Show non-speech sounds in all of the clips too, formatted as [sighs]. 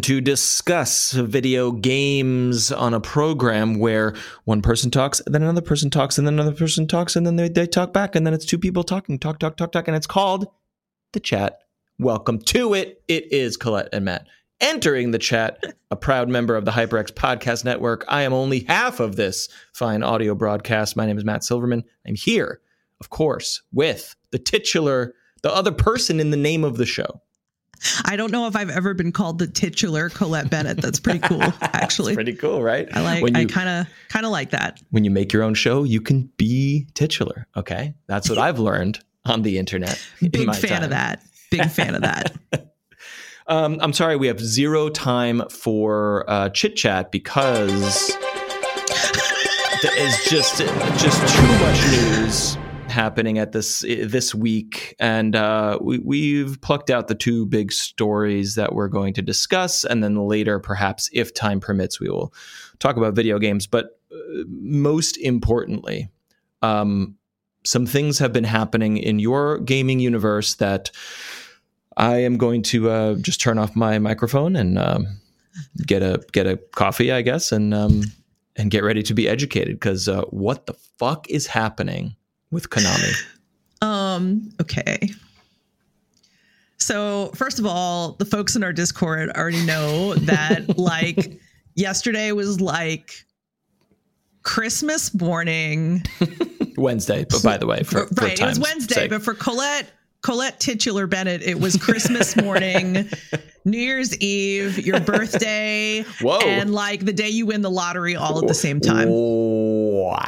to discuss video games on a program where one person talks, then another person talks, and then another person talks, and then they, they talk back, and then it's two people talking, talk, talk, talk, talk, and it's called the chat. Welcome to it. It is Colette and Matt. Entering the chat, a proud member of the HyperX Podcast Network. I am only half of this fine audio broadcast. My name is Matt Silverman. I'm here, of course, with the titular, the other person in the name of the show. I don't know if I've ever been called the titular Colette Bennett. That's pretty cool, [laughs] actually. pretty cool, right? I like. When I kind of kind of like that. when you make your own show, you can be titular. Okay, that's what I've learned on the internet. in Big my fan time. of that. Big fan of that. [laughs] Um, I'm sorry, we have zero time for uh, chit chat because [laughs] there is just just too much news happening at this this week, and uh, we, we've plucked out the two big stories that we're going to discuss, and then later, perhaps if time permits, we will talk about video games. But uh, most importantly, um, some things have been happening in your gaming universe that I am going to uh, just turn off my microphone and um, get a get a coffee, I guess, and um, and get ready to be educated because uh, what the fuck is happening with Konami? [laughs] Um. Okay. So first of all, the folks in our Discord already know that [laughs] like yesterday was like Christmas morning. [laughs] Wednesday, but by the way, for, for right, it was Wednesday, sake. but for Colette Colette Titular Bennett, it was Christmas morning, New Year's Eve, your birthday, Whoa. and like the day you win the lottery all at the same time. Wow,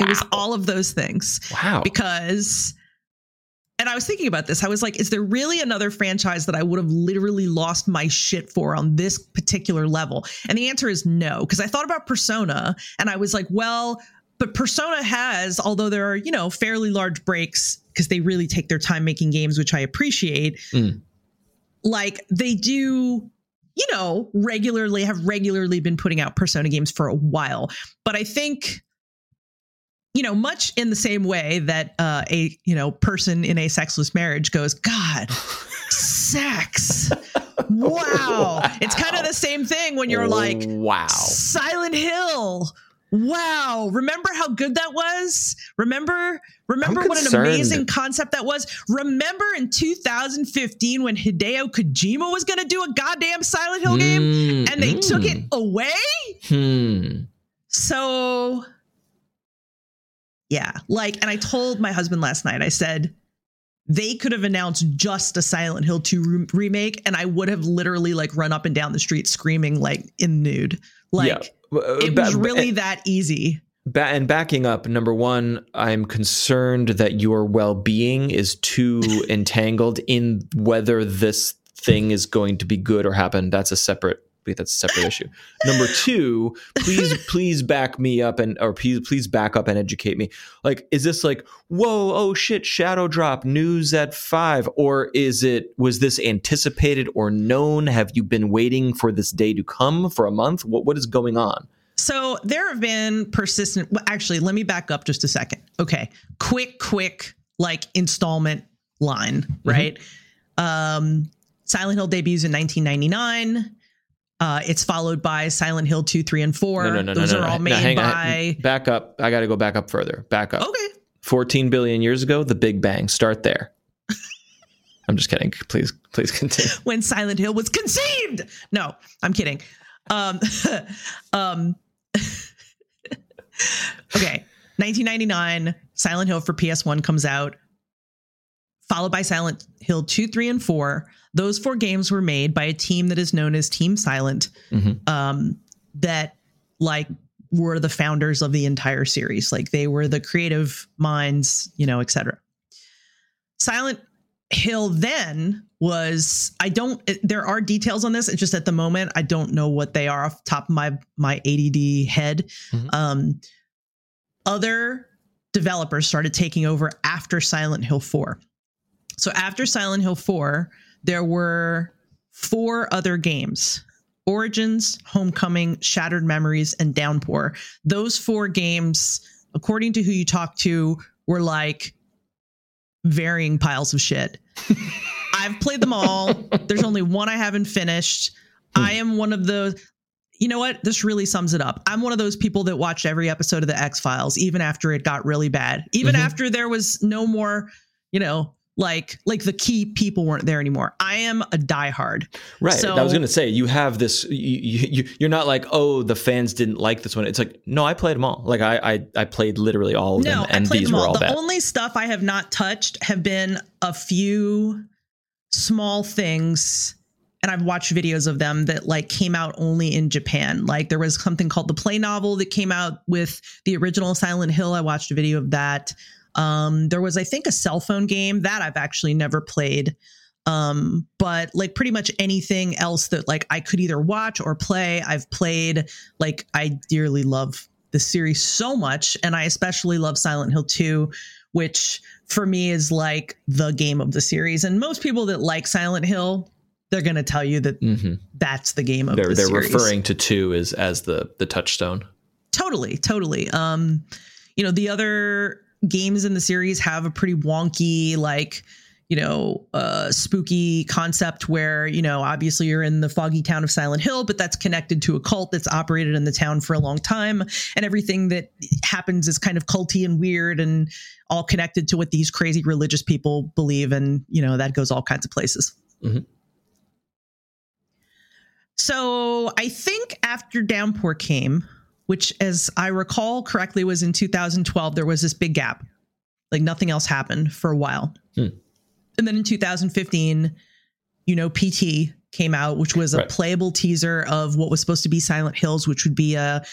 It was all of those things wow. because and I was thinking about this. I was like, is there really another franchise that I would have literally lost my shit for on this particular level? And the answer is no, because I thought about Persona and I was like, well, but Persona has, although there are, you know, fairly large breaks because they really take their time making games, which I appreciate. Mm. Like they do, you know, regularly have regularly been putting out Persona games for a while. But I think you know, much in the same way that uh, a you know person in a sexless marriage goes, God, sex. Wow. It's kind of the same thing when you're like, wow. Silent Hill. Wow. Remember how good that was? Remember remember I'm what an amazing concept that was? Remember in 2015 when Hideo Kojima was going to do a goddamn Silent Hill game Mm, and they took mm, it away? Hmm. So yeah, like and I told my husband last night I said they could have announced just a Silent Hill 2 re- remake and I would have literally like run up and down the street screaming like in nude. Like yeah. Uh, it ba- was ba- really that easy. Ba- and backing up, number one, I'm concerned that your well being is too [laughs] entangled in whether this thing is going to be good or happen. That's a separate. That's a separate issue. Number two, please, [laughs] please back me up and or please, please back up and educate me. Like, is this like, whoa, oh shit, shadow drop news at five, or is it was this anticipated or known? Have you been waiting for this day to come for a month? What what is going on? So there have been persistent well, actually, let me back up just a second. Okay. Quick quick like installment line, Mm-hmm. right? Um Silent Hill debuts in 1999. Uh, it's followed by Silent Hill 2, 3, and 4. No, no, no, Those no, are no, all no, made hang on. by. Back up. I got to go back up further. Back up. Okay. 14 billion years ago, the Big Bang. Start there. [laughs] I'm just kidding. Please, please continue. when Silent Hill was conceived. No, I'm kidding. Um, [laughs] um, [laughs] okay, 1999, Silent Hill for PS1 comes out, followed by Silent Hill 2, 3, and 4. Those four games were made by a team that is known as Team Silent, Mhm. um, that like were the founders of the entire series. Like they were the creative minds, you know, etc. Silent Hill then was I don't there are details on this. It's just at the moment I don't know what they are off the top of my my ADD head. Mhm. Um other developers started taking over after Silent Hill 4. So after Silent Hill 4, there were four other games. Origins, Homecoming, Shattered Memories, and Downpour. Those four games, according to who you talk to, were like varying piles of shit. [laughs] I've played them all. There's only one I haven't finished. Hmm. I am one of the you know what? This really sums it up. I'm one of those people that watched every episode of the X Files, even after it got really bad, even Mhm. after there was no more, you know, like like the key people weren't there anymore. I am a diehard. Right. I was going to say you have this. You, you, you- you're not like, oh, the fans didn't like this one. It's like, no, I played them all. Like I, I, I played literally all of No, them, and these were all. all the bad. only stuff I have not touched have been a few small things. And I've watched videos of them that like came out only in Japan. Like there was something called the play novel that came out with the original Silent Hill. I watched a video of that. Um, there was, I think, a cell phone game that I've actually never played. Um, but like pretty much anything else that like I could either watch or play, I've played. Like I dearly love the series so much, and I especially love Silent Hill 2, which for me is like the game of the series. And most people that like Silent Hill, they're gonna tell you that hmm that's the game of They're the they're series. referring to two as as the the touchstone. totally totally um you know the other games in the series have a pretty wonky like you know uh spooky concept where you know obviously you're in the foggy town of silent hill but that's connected to a cult that's operated in the town for a long time. And everything that happens is kind of culty and weird and all connected to what these crazy religious people believe. And you know that goes all kinds of places. Mhm. so i think after downpour came which as I recall correctly was in 2012, there was this big gap. Like nothing else happened for a while. Hmm. And then in 2015, you know, PT came out, which was a Right. playable teaser of what was supposed to be Silent Hills, which would be a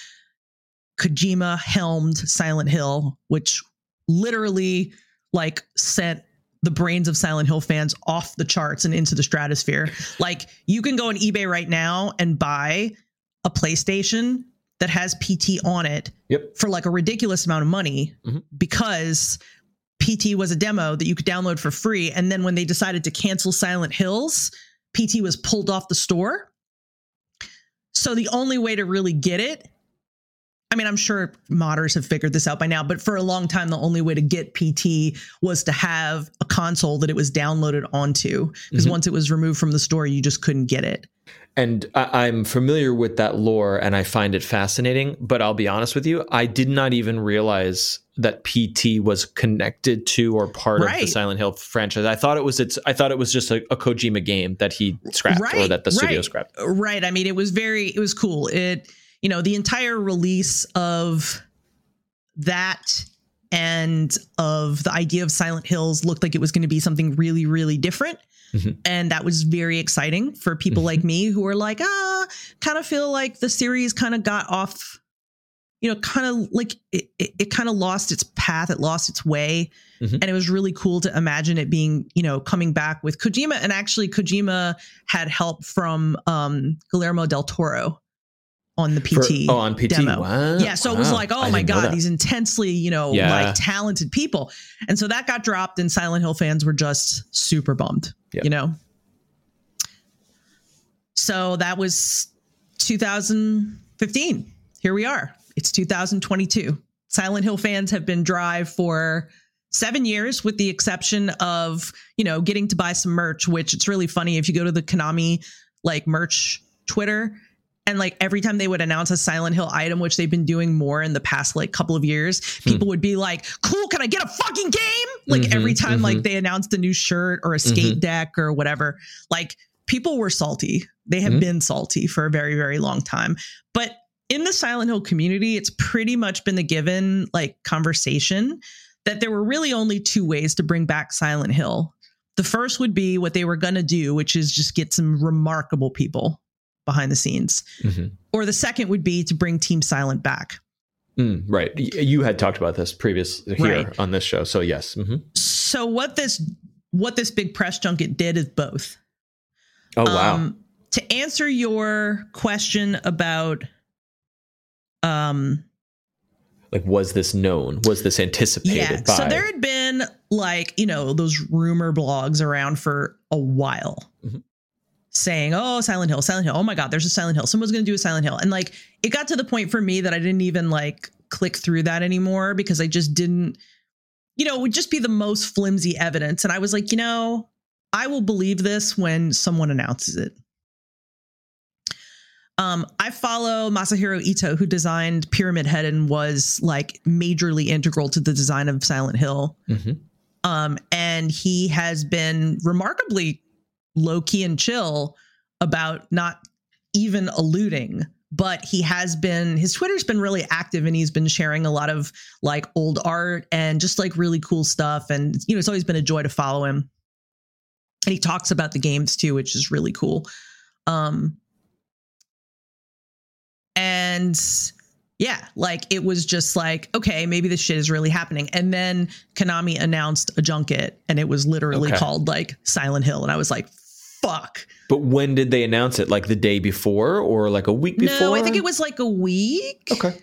Kojima helmed Silent Hill, which literally like sent the brains of Silent Hill fans off the charts and into the stratosphere. [laughs] like you can go on eBay right now and buy a PlayStation that has PT on it Yep. for like a ridiculous amount of money Mhm. because PT was a demo that you could download for free. And then when they decided to cancel Silent Hills, PT was pulled off the store. So the only way to really get it, I mean, I'm sure modders have figured this out by now, but for a long time, the only way to get PT was to have a console that it was downloaded onto. Because Mhm. once it was removed from the store, you just couldn't get it. And I, I'm familiar with that lore, and I find it fascinating. But I'll be honest with you, I did not even realize that PT was connected to or part of the Silent Hill franchise. I thought it was its. I thought it was just a, a Kojima game that he scrapped or that the studio right. scrapped. Right. I mean, it was very, it was cool. It, you know, the entire release of that and of the idea of Silent Hills looked like it was going to be something really, really different. Mhm. And that was very exciting for people Mhm. like me who are like, ah, kind of feel like the series kind of got off, you know, kind of like it, it, it kind of lost its path, it lost its way. Mhm. And it was really cool to imagine it being, you know, coming back with Kojima. And actually, Kojima had help from um, Guillermo del Toro on the For- PT. oh, on PT. demo. Wow. Yeah, so it was like, oh I my god, these intensely, you know, Yeah. like talented people, and so that got dropped, and Silent Hill fans were just super bummed, Yep. you know. So that was 2015. Here we are. It's 2022. Silent Hill fans have been dry for seven years, with the exception of you know getting to buy some merch. Which it's really funny if you go to the Konami like merch Twitter and like every time they would announce a Silent Hill item, which they've been doing more in the past like couple of years, people would be like, "Cool, can I get a fucking game?" Like Mhm, every time mhm. like they announced a new shirt or a skate deck or whatever, like people were salty. They have Mhm. been salty for a very very long time. But in the Silent Hill community, it's pretty much been the given like conversation that there were really only two ways to bring back Silent Hill. The first would be what they were going to do, which is just get some remarkable people behind the scenes. Mhm. Or the second would be to bring Team Silent back. Mm, right. You had talked about this previous here Right. on this show. So yes. hmm So what this what this big press junket did is both. Oh wow. Um, to answer your question about um like was this known? Was this anticipated yeah, by? so there had been like, you know, those rumor blogs around for a while. Mhm. Saying, oh, Silent Hill, Silent Hill. Oh my God, there's a Silent Hill. Someone's going to do a Silent Hill. And like, it got to the point for me that I didn't even like click through that anymore because I just didn't, you know, it would just be the most flimsy evidence. And I was like, you know, I will believe this when someone announces it. Um, I follow Masahiro Ito, who designed Pyramid Head and was like majorly integral to the design of Silent Hill. Mhm. Um, and he has been remarkably low key and chill about not even alluding but he has been his twitter's been really active and he's been sharing a lot of like old art and just like really cool stuff. And you know it's always been a joy to follow him. And he talks about the games too which is really cool. Um and yeah like it was just like okay maybe this shit is really happening. And then konami announced a junket and it was literally Okay. called like silent hill. And i was like fuck But when did they announce it? Like the day before or like a week before? no i think it was like a week Okay.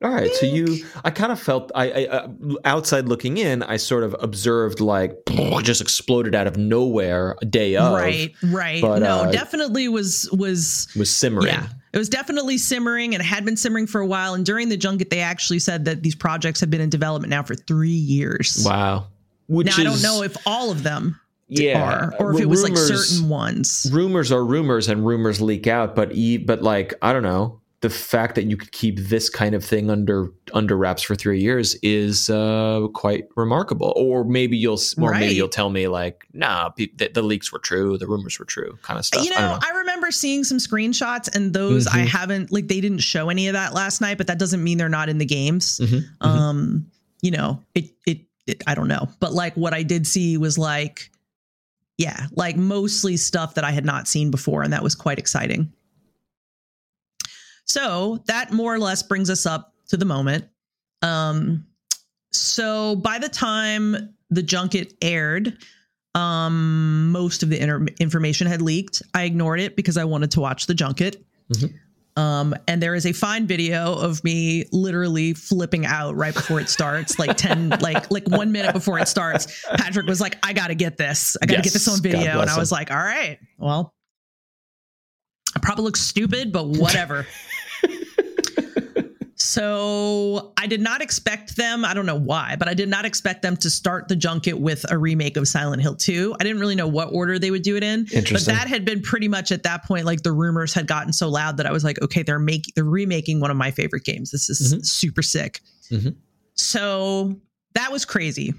All right. So you, I kind of felt, I, I uh, outside looking in, I sort of observed like [sniffs] just exploded out of nowhere a day of. right right but, no uh, definitely was was Was simmering. yeah it was definitely simmering and it had been simmering for a while and during the junket they actually said that these projects have been in development now for three years Wow. Which now is, i don't know if all of them yeah, are or if it was like certain ones rumors are rumors and rumors leak out but e- but like i don't know the fact that you could keep this kind of thing under under wraps for three years is uh, quite remarkable. Or maybe you'll or Right. maybe you'll tell me like, nah, pe- the, the leaks were true, the rumors were true, kind of stuff. You I know, don't know. I, remember seeing some screenshots, and those I Mhm. haven't like they didn't show any of that last night, but that doesn't mean they're not in the games. Mhm, mhm. Um, you know, it, it it I don't know, but like what I did see was like, yeah, like mostly stuff that I had not seen before, and that was quite exciting. So that more or less brings us up to the moment. Um, so by the time the junket aired, um, most of the inter- information had leaked. I ignored it because I wanted to watch the junket. Mhm. Um, and there is a fine video of me literally flipping out right before it starts, like 10, [laughs] like, like one minute before it starts. Patrick was like, I gotta get this. I gotta get this on video. And I was him. like, all right, well, I probably look stupid, but whatever. [laughs] So I did not expect them. I don't know why, but I did not expect them to start the junket with a remake of Silent Hill 2. I didn't really know what order they would do it in. But that had been pretty much at that point, like the rumors had gotten so loud that I was like, okay, they're making they're remaking one of my favorite games. This is Mhm. super sick. Mhm. So that was crazy.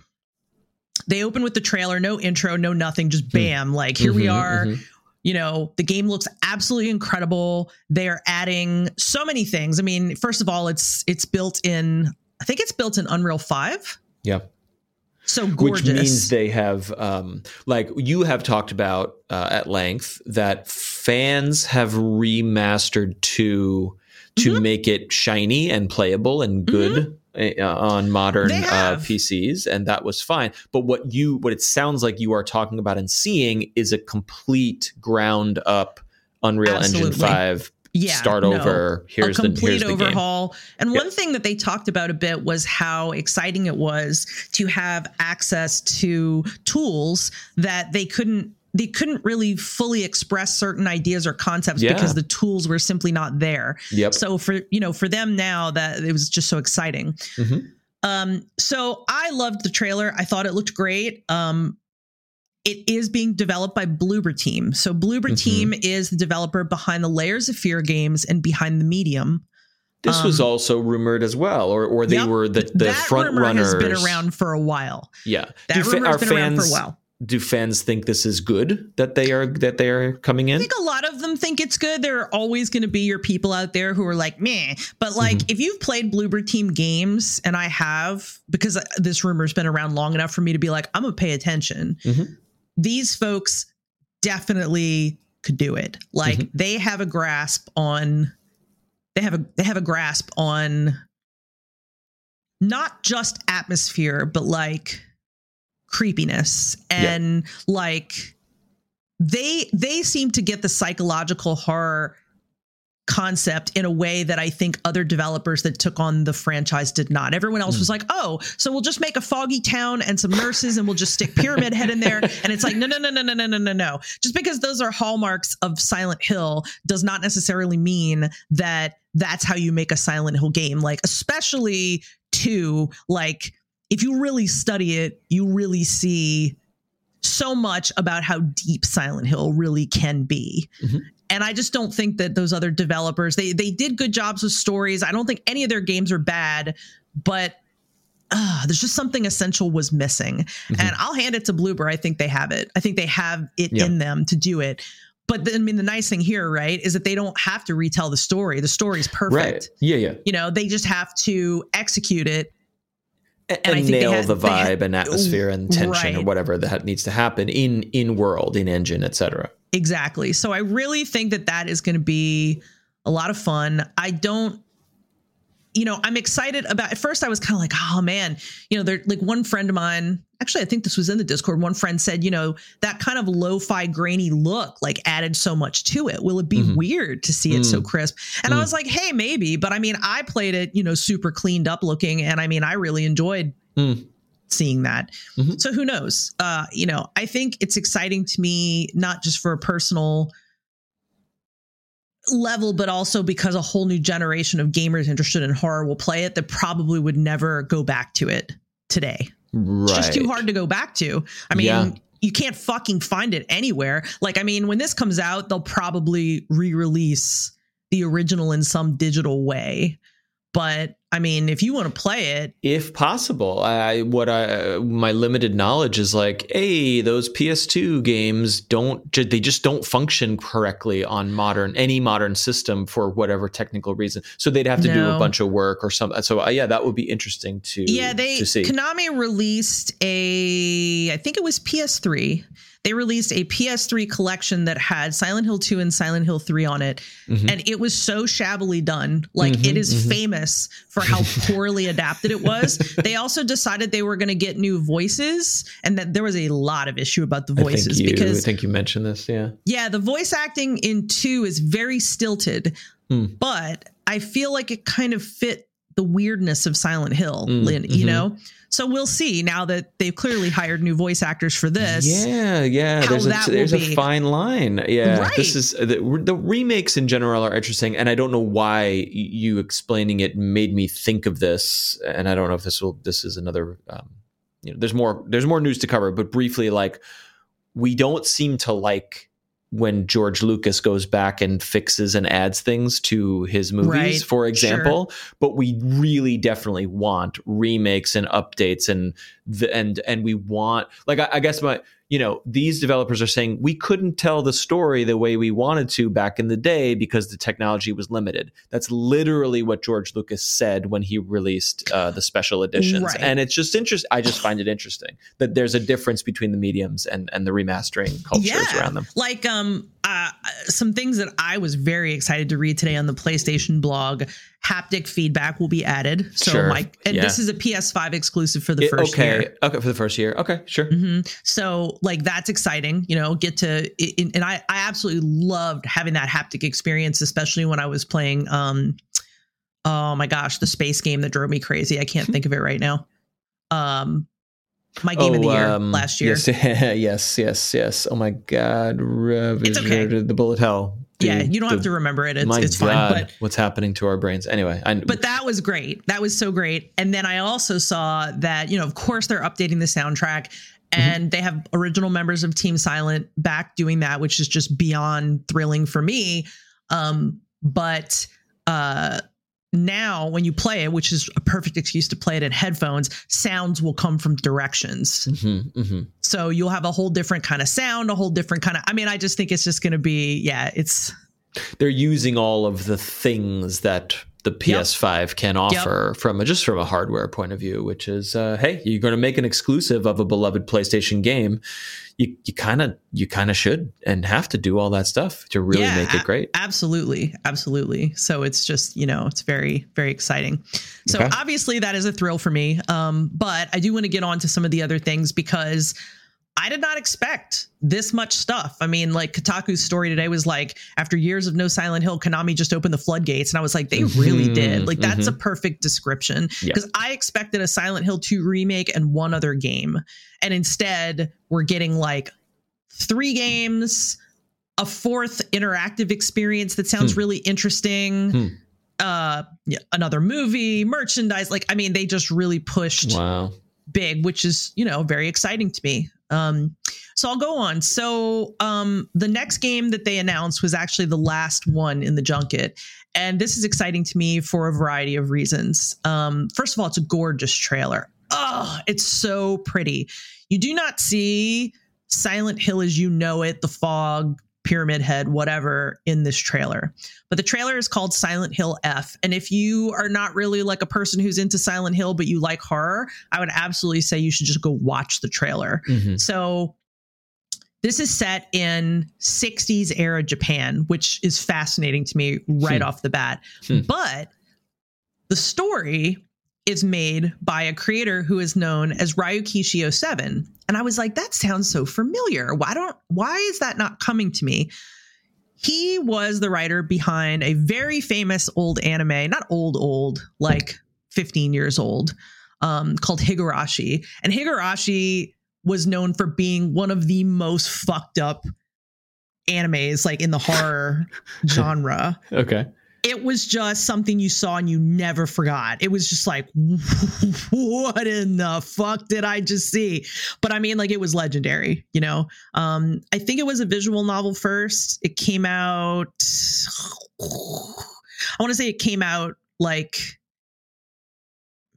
They opened with the trailer, no intro, no nothing, just bam. Like here we Mhm, are mhm. You know the game looks absolutely incredible. They're adding so many things. I mean first of all it's it's built in i think it's built in unreal 5 Yeah. so gorgeous. Which means they have, um, like you have talked about uh, at length, that fans have remastered to to Mhm. make it shiny and playable and good. Uh, on modern uh. PCs, and that was fine. But what you, what it sounds like you are talking about and seeing is a complete ground up Unreal Engine Five. yeah start no. over. Here's a the complete the overhaul. And Yeah. one thing that they talked about a bit was how exciting it was to have access to tools that they couldn't they couldn't really fully express certain ideas or concepts Yeah. because the tools were simply not there. Yep. So for you know, for them now that it was just so exciting. Mhm. Um, so I loved the trailer. I thought it looked great. Um, it is being developed by Bloober Team. So Bloober Mhm. Team is the developer behind the Layers of Fear games and behind the Medium. This was Um, also rumored as well, or or they Yep. were the the that front rumor runners. has been around for a while. Yeah. That Do fa- rumor has are been around for a while. Do fans think this is good that they are that they are coming in? I think a lot of them think it's good. There are always going to be your people out there who are like, meh. But like, Mm-hmm. if you've played Bloober Team games, and I have, because this rumor's been around long enough for me to be like, I'm going to pay attention. Mhm. These folks definitely could do it. Like, Mhm. they have a grasp on, they have a, they have a grasp on not just atmosphere, but like creepiness and like they they seem to get the psychological horror concept in a way that I think other developers that took on the franchise did not. Everyone else Hmm. was like, "Oh, so we'll just make a foggy town and some nurses and we'll just stick Pyramid Head in there." And it's like, "No, no, no, no, no, no, no, no, no." Just because those are hallmarks of Silent Hill does not necessarily mean that that's how you make a Silent Hill game. Like especially to like if you really study it, you really see so much about how deep Silent Hill really can be. Mhm. And I just don't think that those other developers they they did good jobs with stories. I don't think any of their games are bad, but uh, there's just something essential was missing. Mhm. And I'll hand it to Bloober. I think they have it. I think they have it Yeah. in them to do it. But the, I mean, the nice thing here, right, is that they don't have to retell the story. The story's perfect. Right. Yeah, yeah. You know, they just have to execute it And, And I and think they nail had- the vibe had- and atmosphere and tension or whatever that needs to happen in in world, in engine, etc. Exactly. So I really think that that is going to be a lot of fun. I don't, you know, I'm excited about. At first, I was kind of like, oh man, you know, there like one friend of mine. Actually, I think this was in the Discord. One friend said, you know, that kind of lo-fi grainy look like added so much to it. Will it be Mhm. weird to see it so Mm. crisp? And I Mm. was like, hey, maybe. But I mean, I played it, you know, super cleaned up looking, and I mean, I really enjoyed Mm. seeing that. Mhm. So who knows? Uh, you know, I think it's exciting to me, not just for a personal level, but also because a whole new generation of gamers interested in horror will play it that probably would never go back to it today. Right. It's just too hard to go back to. I mean, Yeah. you can't fucking find it anywhere. Like, I mean, when this comes out, they'll probably re-release the original in some digital way. But I mean, if you want to play it, if possible i what i my limited knowledge is like hey those ps2 games don't they just don't function correctly on modern any modern system for whatever technical reason. So they'd have to do a bunch of work or something so uh, yeah that would be interesting to Yeah, they to see. Konami released a I think it was PS3. They released a PS3 collection that had Silent Hill 2 and Silent Hill 3 on it. Mhm. And it was so shabbily done. Like Mhm, it is mhm. famous for how [laughs] poorly adapted it was. They also decided they were going to get new voices and that there was a lot of issue about the I voices you I because think you mentioned this yeah yeah, the voice acting in 2 is very stilted, Hmm. but I feel like it kind of fit the weirdness of Silent Hill, Mm, you mhm. know? So we'll see now that they've clearly hired new voice actors for this. Yeah, yeah. how There's a there's a fine line. Yeah, Right. this is the, the remakes in general are interesting, and I don't know why you explaining it made me think of this. And I don't know if this will. This is another. Um, you know, there's more. There's more news to cover, but briefly, like we don't seem to like when George Lucas goes back and fixes and adds things to his movies, Right, for example. But we really definitely want remakes and updates and the, and and we want like I, I guess my you know these developers are saying we couldn't tell the story the way we wanted to back in the day because the technology was limited. That's literally what George Lucas said when he released uh, the special editions, Right. and it's just interesting. I just find it interesting that there's a difference between the mediums and and the remastering cultures Yeah. around them. Like um uh some things that I was very excited to read today on the PlayStation blog. Haptic feedback will be added. So Sure. my and Yeah. this is a PS5 exclusive for the It- first okay, year. okay, okay, for the first year. Okay, sure. hmm So like that's exciting, you know, get to it, and I I absolutely loved having that haptic experience, especially when I was playing um oh my gosh, the space game that drove me crazy. I can't think of it right now. Um my game of the year um, last year. Yes, [laughs] yes, yes, yes. Oh my God, It's okay. The bullet hell. Yeah, you don't the- have to remember it. It's my it's God, fine. But what's happening to our brains? Anyway, I, but that was great. That was so great. And then I also saw that, you know, of course they're updating the soundtrack Mm-hmm. and they have original members of Team Silent back doing that, which is just beyond thrilling for me. Um, but uh now when you play it, which is a perfect excuse to play it in headphones, sounds will come from directions. Mhm, mhm. So you'll have a whole different kind of sound, a whole different kind of I mean, I just think it's just gonna be, yeah, it's they're using all of the things that the PS5 can offer from a, just from a hardware point of view, which is, uh, hey, you're going to make an exclusive of a beloved PlayStation game. You you kind of you kind of should and have to do all that stuff to really Yeah, make it great. Absolutely, absolutely. So it's just you know it's very very exciting. So Okay. obviously that is a thrill for me. Um, but I do want to get on to some of the other things because I did not expect this much stuff. I mean, like Kotaku's story today was like after years of no Silent Hill, Konami just opened the floodgates, and I was like, they really Mhm, did. Like that's a perfect description Yeah. because I expected a Silent Hill 2 remake and one other game, and instead we're getting like three games a fourth interactive experience that sounds Hmm. really interesting. Hmm. Uh, yeah, another movie, merchandise. Like, I mean, they just really pushed Wow. Big, which is, you know, very exciting to me. Um, so I'll go on. So um, the next game that they announced was actually the last one in the junket. And this is exciting to me for a variety of reasons. Um, first of all, it's a gorgeous trailer. Oh, it's so pretty. You do not see Silent Hill as you know it, the fog, pyramid head, whatever, in this trailer. But the trailer is called Silent Hill F. And if you are not really like a person who's into Silent Hill, but you like horror, I would absolutely say you should just go watch the trailer. Mm-hmm. So this is set in 60s era Japan, which is fascinating to me right hmm. off the bat. Hmm. But the story is made by a creator who is known as Ryukishi 07. And I was like, that sounds so familiar. Why don't why is that not coming to me? He was the writer behind a very famous old anime, not old old, like 15 years old, um, called Higurashi. And Higurashi was known for being one of the most fucked up animes like in the horror [laughs] genre. Okay. It was just something you saw and you never forgot. It was just like, [laughs] what in the fuck did I just see? But I mean, like, it was legendary, you know? Um, I think it was a visual novel first. It came out, [sighs] I want to say it came out like,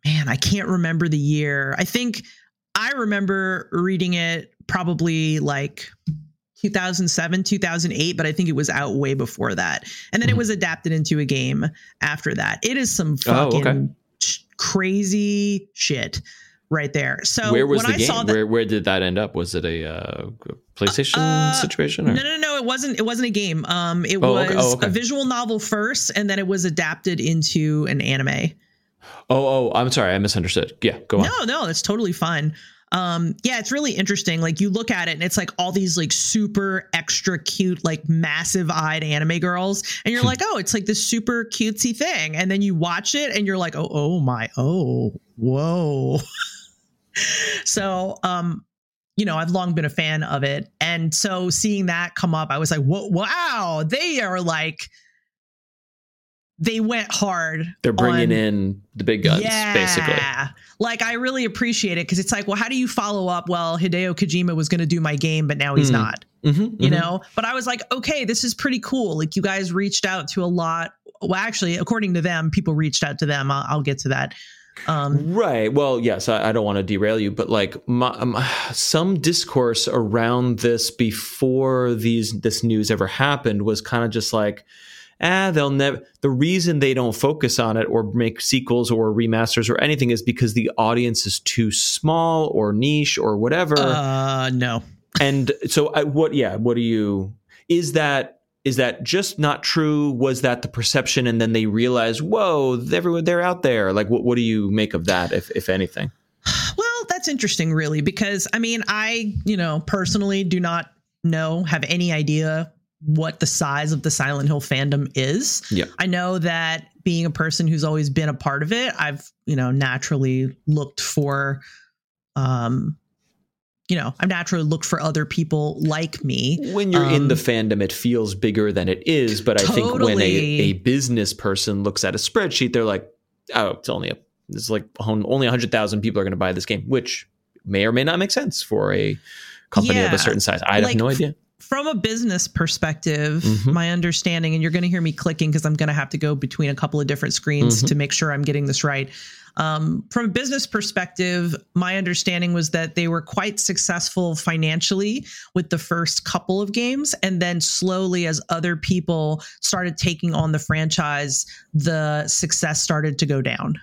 man, I can't remember the year. I think I remember reading it probably like 2007, 2008, but I think it was out way before that. And then mm-hmm. it was adapted into a game after that. It is some fucking oh, okay. crazy shit right there. So where was the I game? That, where where did that end up? Was it a uh, PlayStation uh, situation? Or? No, no, no. It wasn't. It wasn't a game. Um, it oh, was okay. Oh, okay. a visual novel first, and then it was adapted into an anime. Oh, oh, I'm sorry, I misunderstood. Yeah, go on. No, no, that's totally fine. Um, yeah, it's really interesting. Like you look at it and it's like all these like super extra cute, like massive eyed anime girls. And you're like, oh, it's like this super cutesy thing. And then you watch it and you're like, oh, oh my, oh, whoa. [laughs] so, um, you know, I've long been a fan of it. And so seeing that come up, I was like, whoa, wow, they are like they went hard. They're bringing on, in the big guns, yeah, basically. Like I really appreciate it because it's like, well, how do you follow up? Well, Hideo Kojima was going to do my game, but now he's mm. not. Mm-hmm, you mm-hmm. know, but I was like, okay, this is pretty cool. Like you guys reached out to a lot. Well, actually, according to them, people reached out to them. I'll, I'll get to that. Um, right. Well, yes, I, I, don't want to derail you, but like my, um, [sighs] some discourse around this before these this news ever happened was kind of just like, ah, they'll never. The reason they don't focus on it or make sequels or remasters or anything is because the audience is too small or niche or whatever. Uh, no. and so, I, what? Yeah, what do you? Is that is that just not true? Was that the perception, and then they realize, whoa, everyone they're out there? Like, what what do you make of that, if if anything? Well, that's interesting, really, because I mean, I you know personally do not know have any idea what the size of the Silent Hill fandom is. Yeah. I know that being a person who's always been a part of it, I've, you know, naturally looked for um you know, I've naturally looked for other people like me. When you're um, in the fandom, it feels bigger than it is. But I think when a, a business person looks at a spreadsheet, they're like, oh, it's only a, it's like only 100,000 people are going to buy this game, which may or may not make sense for a company yeah, of a certain size. I like, have no idea from a business perspective, mm-hmm. my understanding, and you're going to hear me clicking because I'm going to have to go between a couple of different screens mm-hmm. to make sure I'm getting this right. Um, from a business perspective, my understanding was that they were quite successful financially with the first couple of games. And then slowly, as other people started taking on the franchise, the success started to go down.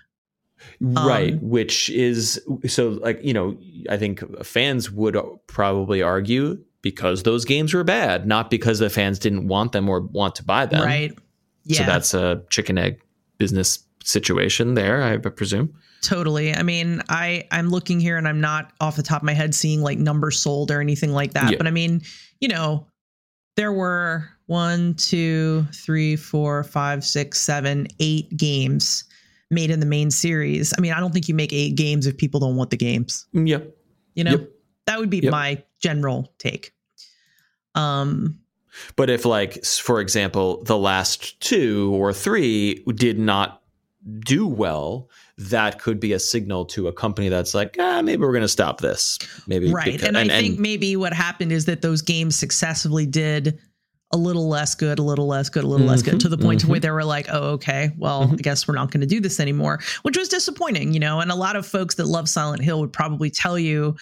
Right, um, which is so like, you know, I think fans would probably argue because those games were bad, not because the fans didn't want them or want to buy them. Right. Yeah. So that's a chicken egg business situation there, I presume. Totally. I mean, I I'm looking here and I'm not off the top of my head seeing like numbers sold or anything like that. Yeah. But I mean, you know, there were one, two, three, four, five, six, seven, eight games made in the main series. I mean, I don't think you make eight games if people don't want the games. Mm, yep. You know? Yep. That would be yep. my general take. Um, but if, like, for example, the last two or three did not do well, that could be a signal to a company that's like, ah, maybe we're going to stop this. Maybe right. Because, and, and, I think and, maybe what happened is that those games successively did a little less good, a little less good, a little mm-hmm, less good, to the point mm-hmm. where they were like, "Oh, okay, well, mm-hmm. I guess we're not going to do this anymore," which was disappointing, you know. And a lot of folks that love Silent Hill would probably tell you,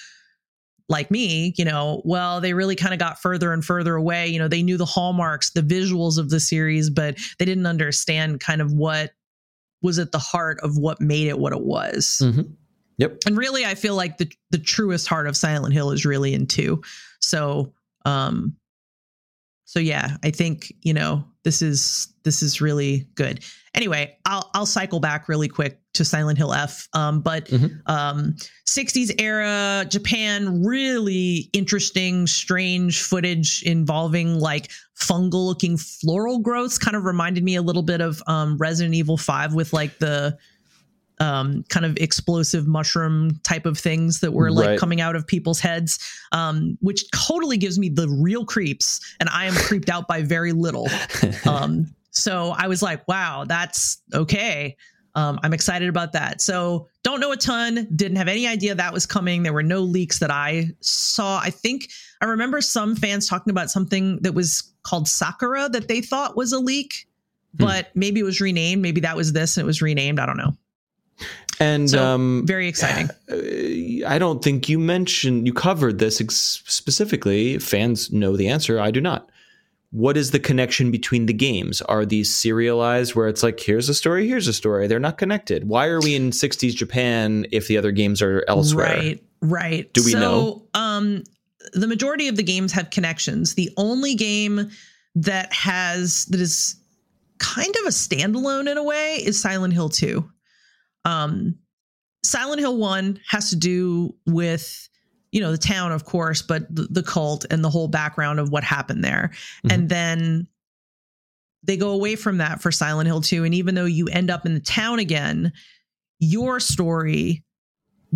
like me, you know, well, they really kind of got further and further away. You know, they knew the hallmarks, the visuals of the series, but they didn't understand kind of what was at the heart of what made it what it was. Mm-hmm. Yep. And really, I feel like the the truest heart of Silent Hill is really in two. So, um, so yeah, I think you know this is this is really good. Anyway, I'll I'll cycle back really quick to Silent Hill F. Um, but mm-hmm. um, 60s era Japan, really interesting, strange footage involving like fungal looking floral growths. Kind of reminded me a little bit of um, Resident Evil 5 with like the um, kind of explosive mushroom type of things that were like right. coming out of people's heads, um, which totally gives me the real creeps. And I am creeped out by very little. [laughs] Um, so I was like, wow, that's okay. Um, I'm excited about that. So don't know a ton. Didn't have any idea that was coming. There were no leaks that I saw. I think I remember some fans talking about something that was called Sakura that they thought was a leak, hmm. but maybe it was renamed. Maybe that was this and it was renamed. I don't know. And so, um, very exciting. [sighs] I don't think you mentioned you covered this ex- specifically. Fans know the answer. I do not. What is the connection between the games? Are these serialized where it's like here's a story, here's a story? They're not connected. Why are we in 60s Japan if the other games are elsewhere? Right, right. Do we so, know? Um, the majority of the games have connections. The only game that has that is kind of a standalone in a way is Silent Hill 2. Um, Silent Hill 1 has to do with, you know, the town, of course, but the, the cult and the whole background of what happened there. Mm-hmm. And then they go away from that for Silent Hill 2. And even though you end up in the town again, your story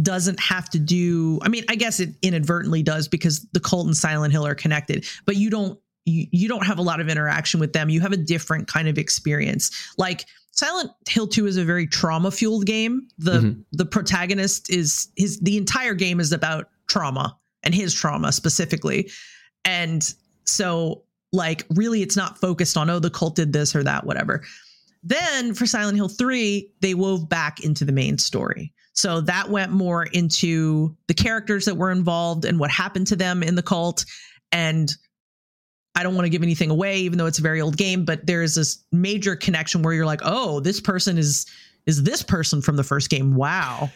doesn't have to do i mean i guess it inadvertently does because the cult and silent hill are connected but you don't you, you don't have a lot of interaction with them you have a different kind of experience like Silent Hill 2 is a very trauma fueled game. The mm-hmm. the protagonist is his the entire game is about trauma and his trauma specifically. And so like really it's not focused on oh the cult did this or that whatever. Then for Silent Hill 3, they wove back into the main story. So that went more into the characters that were involved and what happened to them in the cult and I don't want to give anything away, even though it's a very old game, but there is this major connection where you're like, oh, this person is is this person from the first game. Wow.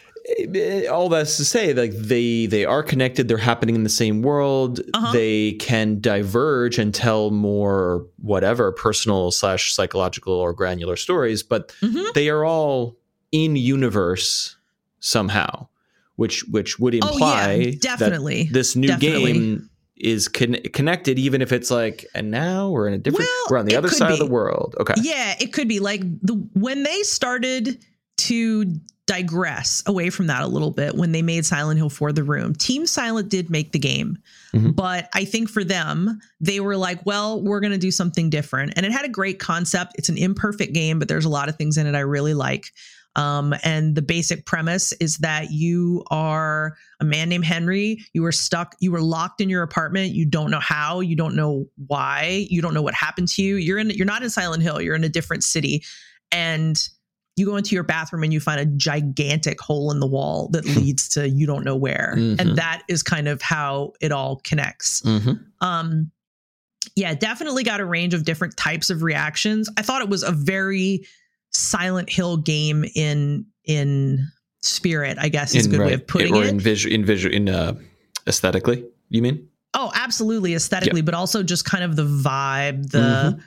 All that's to say, like they they are connected. They're happening in the same world. Uh-huh. They can diverge and tell more whatever personal slash psychological or granular stories, but mm-hmm. they are all in universe somehow, which which would imply oh, yeah, definitely this new definitely. game is con- connected even if it's like and now we're in a different well, we're on the other side be. of the world okay yeah it could be like the when they started to digress away from that a little bit when they made silent hill for the room team silent did make the game mm-hmm. but i think for them they were like well we're going to do something different and it had a great concept it's an imperfect game but there's a lot of things in it i really like um, and the basic premise is that you are a man named Henry. You were stuck, you were locked in your apartment. You don't know how, you don't know why, you don't know what happened to you. You're in, you're not in Silent Hill, you're in a different city. And you go into your bathroom and you find a gigantic hole in the wall that leads to you don't know where. Mm-hmm. And that is kind of how it all connects. Mm-hmm. Um, yeah, definitely got a range of different types of reactions. I thought it was a very Silent Hill game in in spirit, I guess is in, a good right. way of putting it. Or in visual, in visual, in uh, aesthetically, you mean? Oh, absolutely, aesthetically, but also just kind of the vibe, the. Mm-hmm.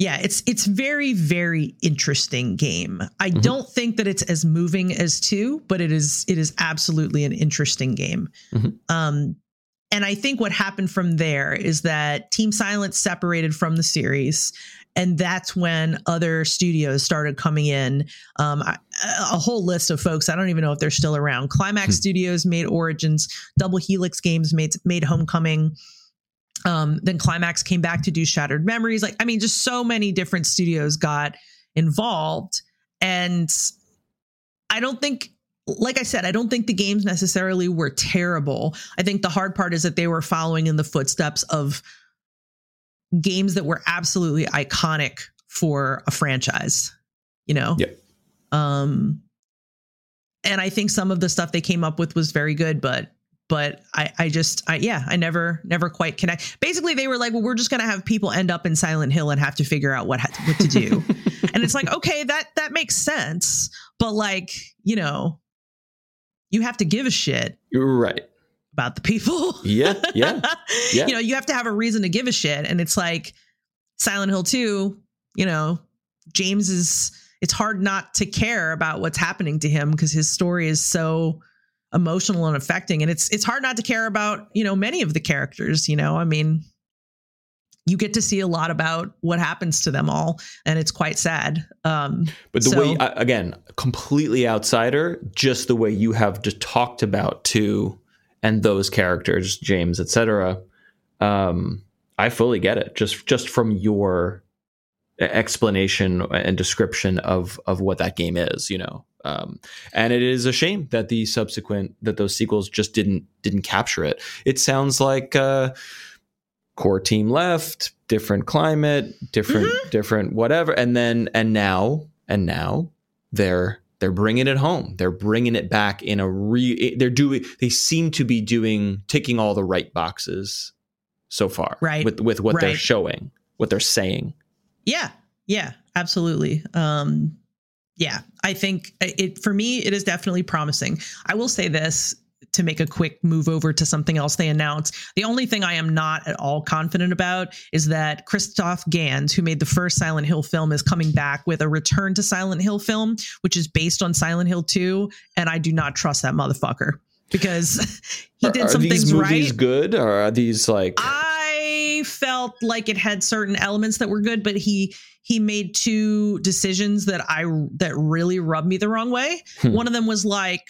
Yeah, it's it's very very interesting game. I mm-hmm. don't think that it's as moving as two, but it is it is absolutely an interesting game. Mm-hmm. Um, and I think what happened from there is that Team Silent separated from the series and that's when other studios started coming in. Um, a whole list of folks. I don't even know if they're still around. Climax hmm. Studios made Origins. Double Helix Games made made Homecoming. Um, then Climax came back to do Shattered Memories. Like, I mean, just so many different studios got involved. and I don't think like I said, I don't think the games necessarily were terrible. I think the hard part is that they were following in the footsteps of games that were absolutely iconic for a franchise, you know? Yeah. Um and I think some of the stuff they came up with was very good, but but I, I just I yeah, I never never quite connect. Basically, they were like, well, we're just gonna have people end up in Silent Hill and have to figure out what what to do. [laughs] and it's like, okay, that that makes sense, but like, you know, you have to give a shit You're right about the people. Yeah, yeah, [laughs] yeah. you know, you have to have a reason to give a shit, and it's like Silent Hill Two. You know, James is. It's hard not to care about what's happening to him because his story is so emotional and affecting. And it's it's hard not to care about you know many of the characters you know? I mean you get to see a lot about what happens to them all and it's quite sad. Um but the so, way again completely outsider just the way you have just talked about too and those characters james etc um i fully get it. Just just from your explanation and description of of what that game is you know um, and it is a shame that the subsequent that those sequels just didn't didn't capture it. It sounds like uh, core team left, different climate, different mm-hmm. different whatever, and then and now and now they're they're bringing it home. They're bringing it back in a re. They're doing. They seem to be doing ticking all the right boxes so far. Right. With with what right. they're showing, what they're saying. Yeah. Yeah. Absolutely. Um, yeah, I think uh, it for me it is definitely promising. I will say this to make a quick move over to something else they announced. The only thing I am not at all confident about is that Christophe Gans, who made the first Silent Hill film, is coming back with a return to Silent Hill film, which is based on Silent Hill 2, and I do not trust that motherfucker because [laughs] he did are, some are these things movies right. good or are these like I felt like it had certain elements that were good, but he he made two decisions that I that really rubbed me the wrong way. Hmm. One of them was like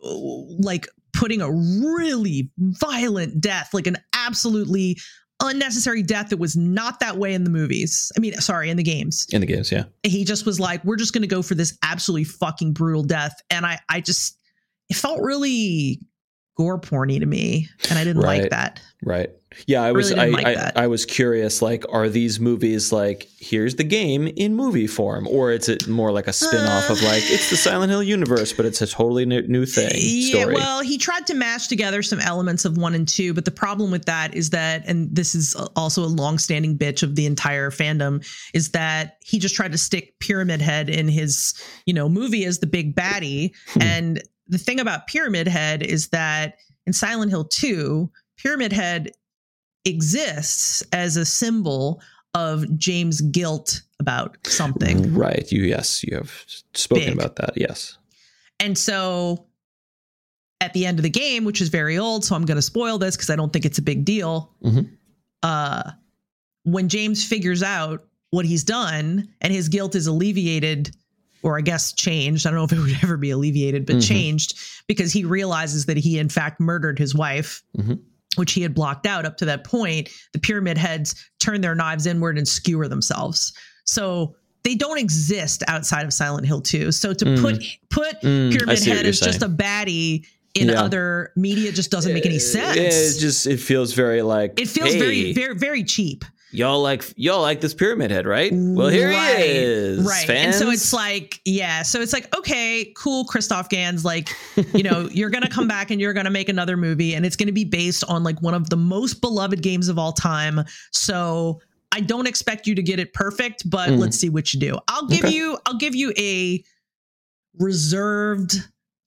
like putting a really violent death, like an absolutely unnecessary death that was not that way in the movies. I mean, sorry, in the games. In the games, yeah. He just was like, we're just going to go for this absolutely fucking brutal death, and I, I just, it felt really gore porny to me, and I didn't right, like that. Right. Yeah, I was really I, like I, I, was curious like are these movies like here's the game in movie form or is it more like a spin-off uh, of like it's the Silent Hill universe but it's a totally new, new thing Yeah, story. well, he tried to mash together some elements of 1 and 2, but the problem with that is that and this is also a long-standing bitch of the entire fandom is that he just tried to stick Pyramid Head in his, you know, movie as the big baddie hmm. and the thing about Pyramid Head is that in Silent Hill 2, Pyramid Head exists as a symbol of James' guilt about something. Right. You yes, you have spoken Big. about that. Yes. And so at the end of the game, which is very old, so I'm going to spoil this because I don't think it's a big deal. Mm-hmm. Uh, when James figures out what he's done and his guilt is alleviated, or I guess changed. I don't know if it would [laughs] ever be alleviated, but mm-hmm. changed because he realizes that he, in fact, murdered his wife. Mm-hmm which he had blocked out up to that point, the pyramid heads turn their knives inward and skewer themselves. So they don't exist outside of Silent Hill 2. So to mm. put put mm, Pyramid Head as just a baddie in yeah. other media just doesn't make any sense. It just it feels very like it feels hey, very very very cheap y'all like y'all like this pyramid head, right? Well, here right, he is, right? Fans. And so it's like, yeah, so it's like, okay, cool, Christophe Gans, like, you know, [laughs] you're gonna come back and you're gonna make another movie, and it's gonna be based on like one of the most beloved games of all time. So I don't expect you to get it perfect, but mm. let's see what you do. I'll give okay. you, I'll give you a reserved,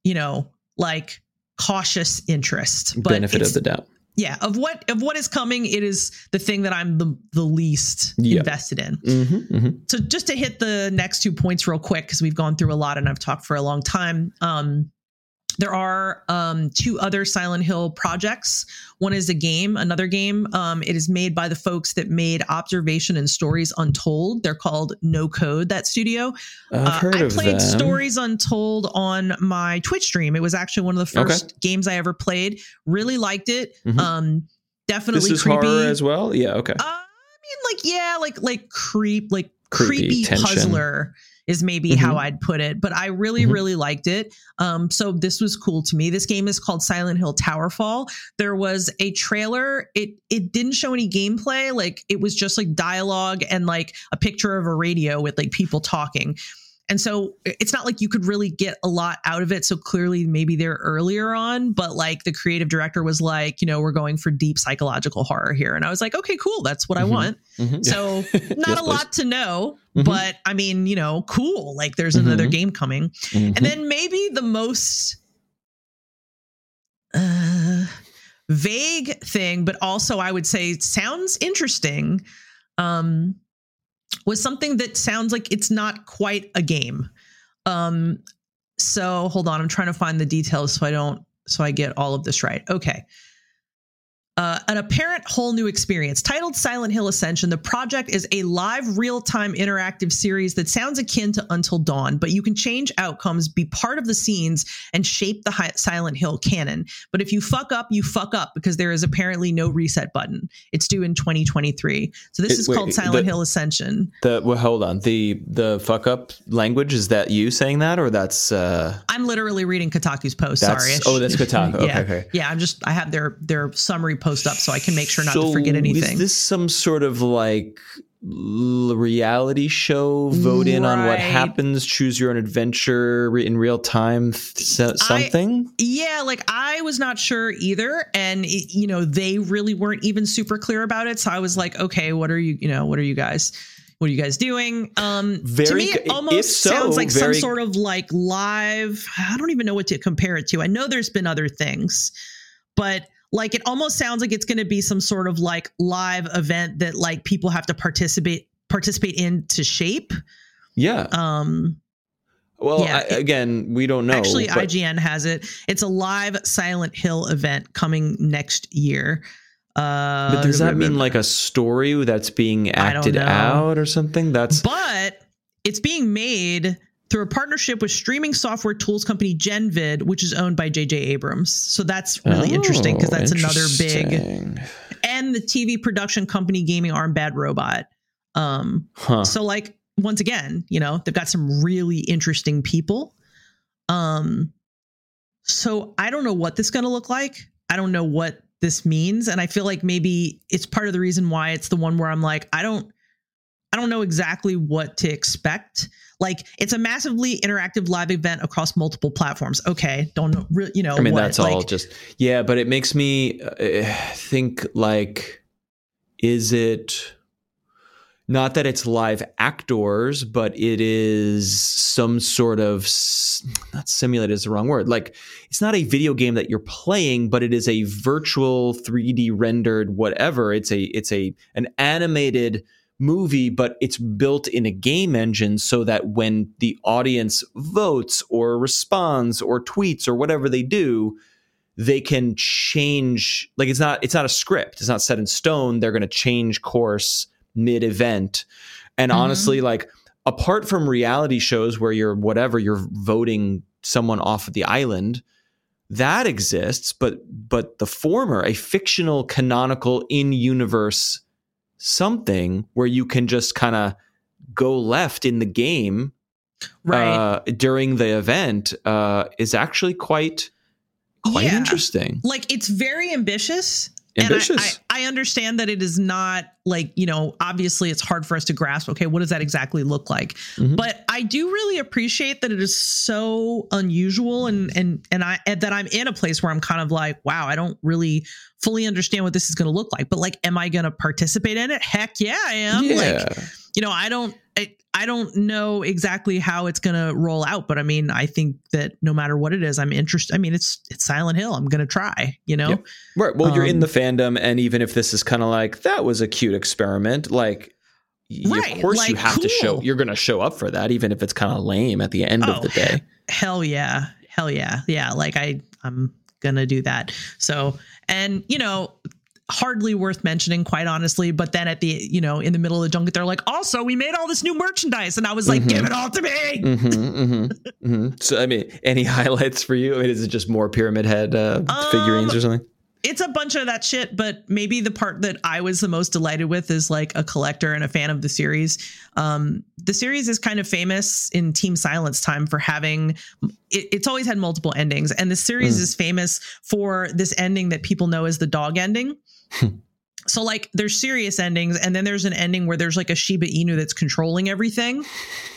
you know, like cautious interest, but benefit of the doubt yeah of what of what is coming it is the thing that i'm the the least yep. invested in mm-hmm, mm-hmm. so just to hit the next two points real quick because we've gone through a lot and i've talked for a long time um there are um, two other Silent Hill projects. One is a game, another game. Um, it is made by the folks that made Observation and Stories Untold. They're called No Code, that studio. I've uh, I played them. Stories Untold on my Twitch stream. It was actually one of the first okay. games I ever played. Really liked it. Mm-hmm. Um, definitely this is creepy. horror as well. Yeah, okay. Uh, I mean, like, yeah, like like creep, like creepy, creepy puzzler is maybe how I'd put it. But I really, Mhm. really liked it. Um, so this was cool to me. This game is called Silent Hill Townfall. There was a trailer. It it didn't show any gameplay. Like it was just like dialogue and like a picture of a radio with like people talking. And so it's not like you could really get a lot out of it. So clearly, maybe they're earlier on, but like the creative director was like, you know, we're going for deep psychological horror here. And I was like, okay, cool. That's what I Mhm. want. Mhm. So [laughs] not Yes, a please. lot to know, Mhm. but I mean, you know, cool. Like there's another Mhm. game coming. And then maybe the most uh, vague thing, but also I would say sounds interesting, um, was something that sounds like it's not quite a game. Um, so hold on, I'm trying to find the details so I don't so I get all of this right. Okay. Uh, an apparent whole new experience. Titled Silent Hill Ascension, the project is a live, real time interactive series that sounds akin to Until Dawn, but you can change outcomes, be part of the scenes, and shape the hi- Silent Hill canon. But if you fuck up, you fuck up because there is apparently no reset button. It's due in 2023. So this It- is wait, called Silent the- Hill Ascension. the well, hold on. The the fuck up language is that you saying that or that's uh I'm literally reading Kotaku's post. That's- Sorry. oh, that's Kotaku. [laughs] Okay, yeah. okay. Yeah, I'm just I have their their summary post up so I can make sure not So to forget anything. Is this some sort of like reality show? Vote in on what happens. Choose your own adventure in real time. th- so- something. Yeah, like I was not sure either, and it, you know they really weren't even super clear about it. So I was like, okay, what are you, you know, what are you guys, what are you guys doing? Um, to me, it almost so, sounds like some sort of like live. I don't even know what to compare it to. I know there's been other things, but like it almost sounds like it's going to be some sort of like live event that like people have to participate participate in to shape. yeah. Um, Well, yeah, I, it- again, we don't know. Actually, but- IGN has it. It's a live Silent Hill event coming next year. Uh, But does that mean like a [laughs] story that's being acted out or something? That's But it's being made through a partnership with streaming software tools company Genvid, which is owned by J.J. Abrams. So that's really interesting because Oh, that's another big and the TV production company Gaming Arm Bad Robot. Um, Huh. so like once again you know they've got some really interesting people um so i don't know what this is going to look like i don't know what this means and i feel like maybe it's part of the reason why it's the one where i'm like i don't i don't know exactly what to expect like it's a massively interactive live event across multiple platforms okay don't know you know I mean, what, that's all just yeah, but it makes me uh, think like, is it not that it's live actors, but it is some sort of not simulated is the wrong word. Like, it's not a video game that you're playing, but it is a virtual 3D rendered whatever. It's a it's a an animated movie, but it's built in a game engine so that when the audience votes or responds or tweets or whatever they do, they can change like it's not it's not a script. It's not set in stone. They're going to change course mid-event. And Mhm. honestly, like apart from reality shows where you're whatever, you're voting someone off of the island, that exists, but but the former, a fictional canonical in-universe something where you can just kind of go left in the game right uh, during the event uh, is actually quite quite Yeah. interesting. like it's very ambitious Ambitious. I, I, I understand that it is not like, you know, obviously it's hard for us to grasp, okay, what does that exactly look like? Mhm. But I do really appreciate that it is so unusual and and and I and that I'm in a place where I'm kind of like, wow, I don't really fully understand what this is gonna look like. But like, am I gonna participate in it? Heck yeah, I am. yeah. Like, you know, I don't I, I don't know exactly how it's gonna roll out, but I mean, I think that no matter what it is, I'm interested. I mean, it's it's Silent Hill. I'm gonna try, you know? Yep. right. Well, you're in um, the fandom, and even if this is kind of like that was a cute experiment, like. Right, Of course, you like, have to show. cool. You're going to show up for that, even if it's kind of lame at the end Oh, of the day. hell yeah hell yeah yeah like i i'm gonna do that so and you know hardly worth mentioning quite honestly but then at the you know in the middle of the junket they're like also we made all this new merchandise and i was like Mhm. give it all to me hmm hmm hmm So, I mean, any [laughs] highlights for you? I mean, is it just more Pyramid Head uh, Um, figurines or something? it's a bunch of that shit, but maybe the part that I was the most delighted with is like a collector and a fan of the series. Um, the series is kind of famous in Team Silence time for having it, it's always had multiple endings, and the series Mm. is famous for this ending that people know as the dog ending. So like there's serious endings and then there's an ending where there's like a Shiba Inu that's controlling everything.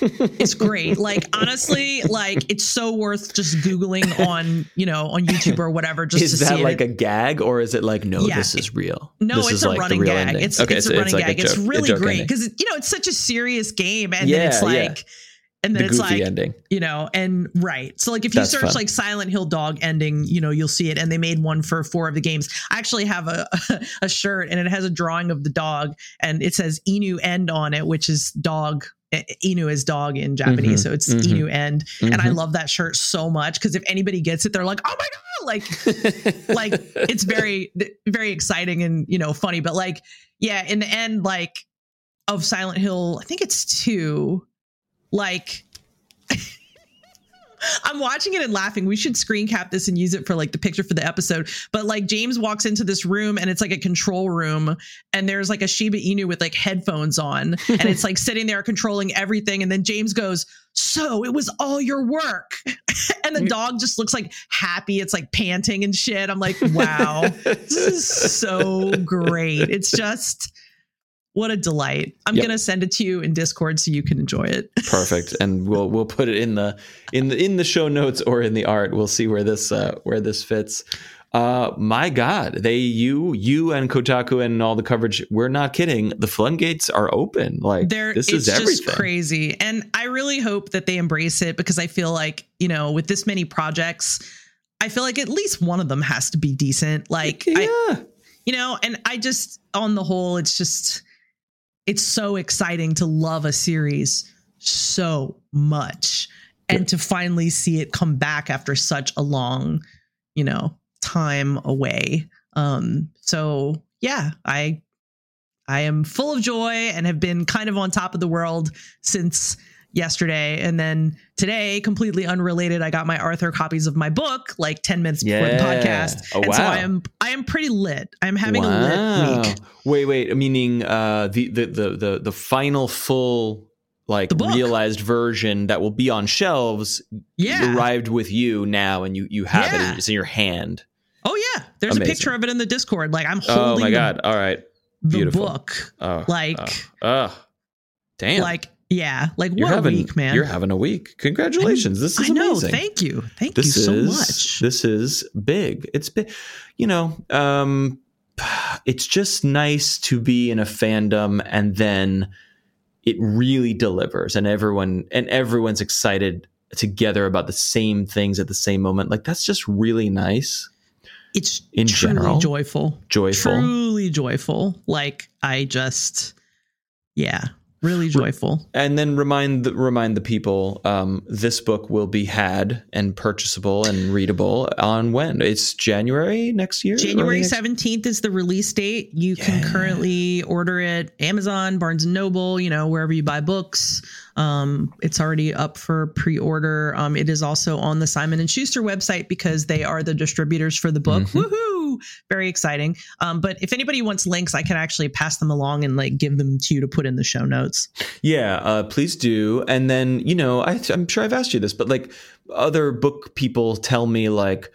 it's great. Like honestly, like it's so worth just googling on, you know, on YouTube or whatever just is to that see like it. a gag or is it like no, Yeah. this is real? No, this it's is a like running gag. ending. It's Okay, it's so a running like gag. it's joke- a really great because you know it's such a serious game, and then Yeah, it's yeah. And then the it's like ending. you know, and right. So like if you That's search fun. like Silent Hill dog ending, you know, you'll see it. And they made one for four of the games. I actually have a [laughs] a shirt and it has a drawing of the dog and it says Inu end on it, which is dog. Inu is dog in Japanese, Mhm, so it's mhm. Inu end, and I Mhm. love that shirt so much because if anybody gets it, they're like, "Oh my god!" Like [laughs] like it's very very exciting and you know funny but like yeah in the end like of silent hill i think it's two like [laughs] i'm watching it and laughing. We should screen cap this and use it for like the picture for the episode. But like james walks into this room and it's like a control room and there's like a shiba inu with like headphones on [laughs] and it's like sitting there controlling everything. And then james goes so it was all your work. [laughs] And the dog just looks like happy. It's like panting and shit. I'm like wow. This is so great. It's just what a delight. I'm Yep. gonna send it to you in Discord so you can enjoy it. [laughs] Perfect, and we'll we'll put it in the in the in the show notes or in the art. We'll see where this uh, where this fits. Uh, my God, they you you and Kotaku and all the coverage. We're not kidding. The floodgates are open. Like There, this it's is everything. just crazy, and I really hope that they embrace it because I feel like you know, with this many projects, I feel like at least one of them has to be decent. Like, I, yeah, you know, and I just, on the whole, it's just, it's so exciting to love a series so much and to finally see it come back after such a long, you know, time away. Um, so yeah, I, I am full of joy and have been kind of on top of the world since yesterday. And then today, completely unrelated, I got my author copies of my book like 10 minutes before the podcast. Oh, and so. I am I am pretty lit. I'm having a lit week. Wait, wait. Meaning uh, the, the the the the final full like The realized version that will be on shelves Yeah. arrived with you now, and you you have it. Yeah. in- It's in your hand. Oh yeah. There's Amazing. a picture of it in the Discord. Like I'm holding. Oh my the- god! All right. the, Beautiful. book. Oh, Like- oh, oh. damn. Like yeah. Like you're what having a week, man. you're having a week. Congratulations! this is I know. amazing. Thank you. Thank this you so is much. this is big. It's big. You know, um, it's just nice to be in a fandom and then it really delivers, and everyone and everyone's excited together about the same things at the same moment. Like that's just really nice, it's in truly general, joyful. joyful. Truly joyful. Like I just yeah, really joyful. And then remind the, remind the people um, this book will be had and purchasable and readable on when it's January next year. January 17th is the release date. You can currently order it Amazon, Barnes and Noble, you know, wherever you buy books. Um, it's already up for pre-order. Um, it is also on the Simon and Schuster website because they are the distributors for the book. Mhm. Woohoo! Very exciting. Um, but if anybody wants links, I can actually pass them along and like give them to you to put in the show notes. Yeah, uh, please do. And then you know, I, I'm sure I've asked you this, but like other book people tell me like.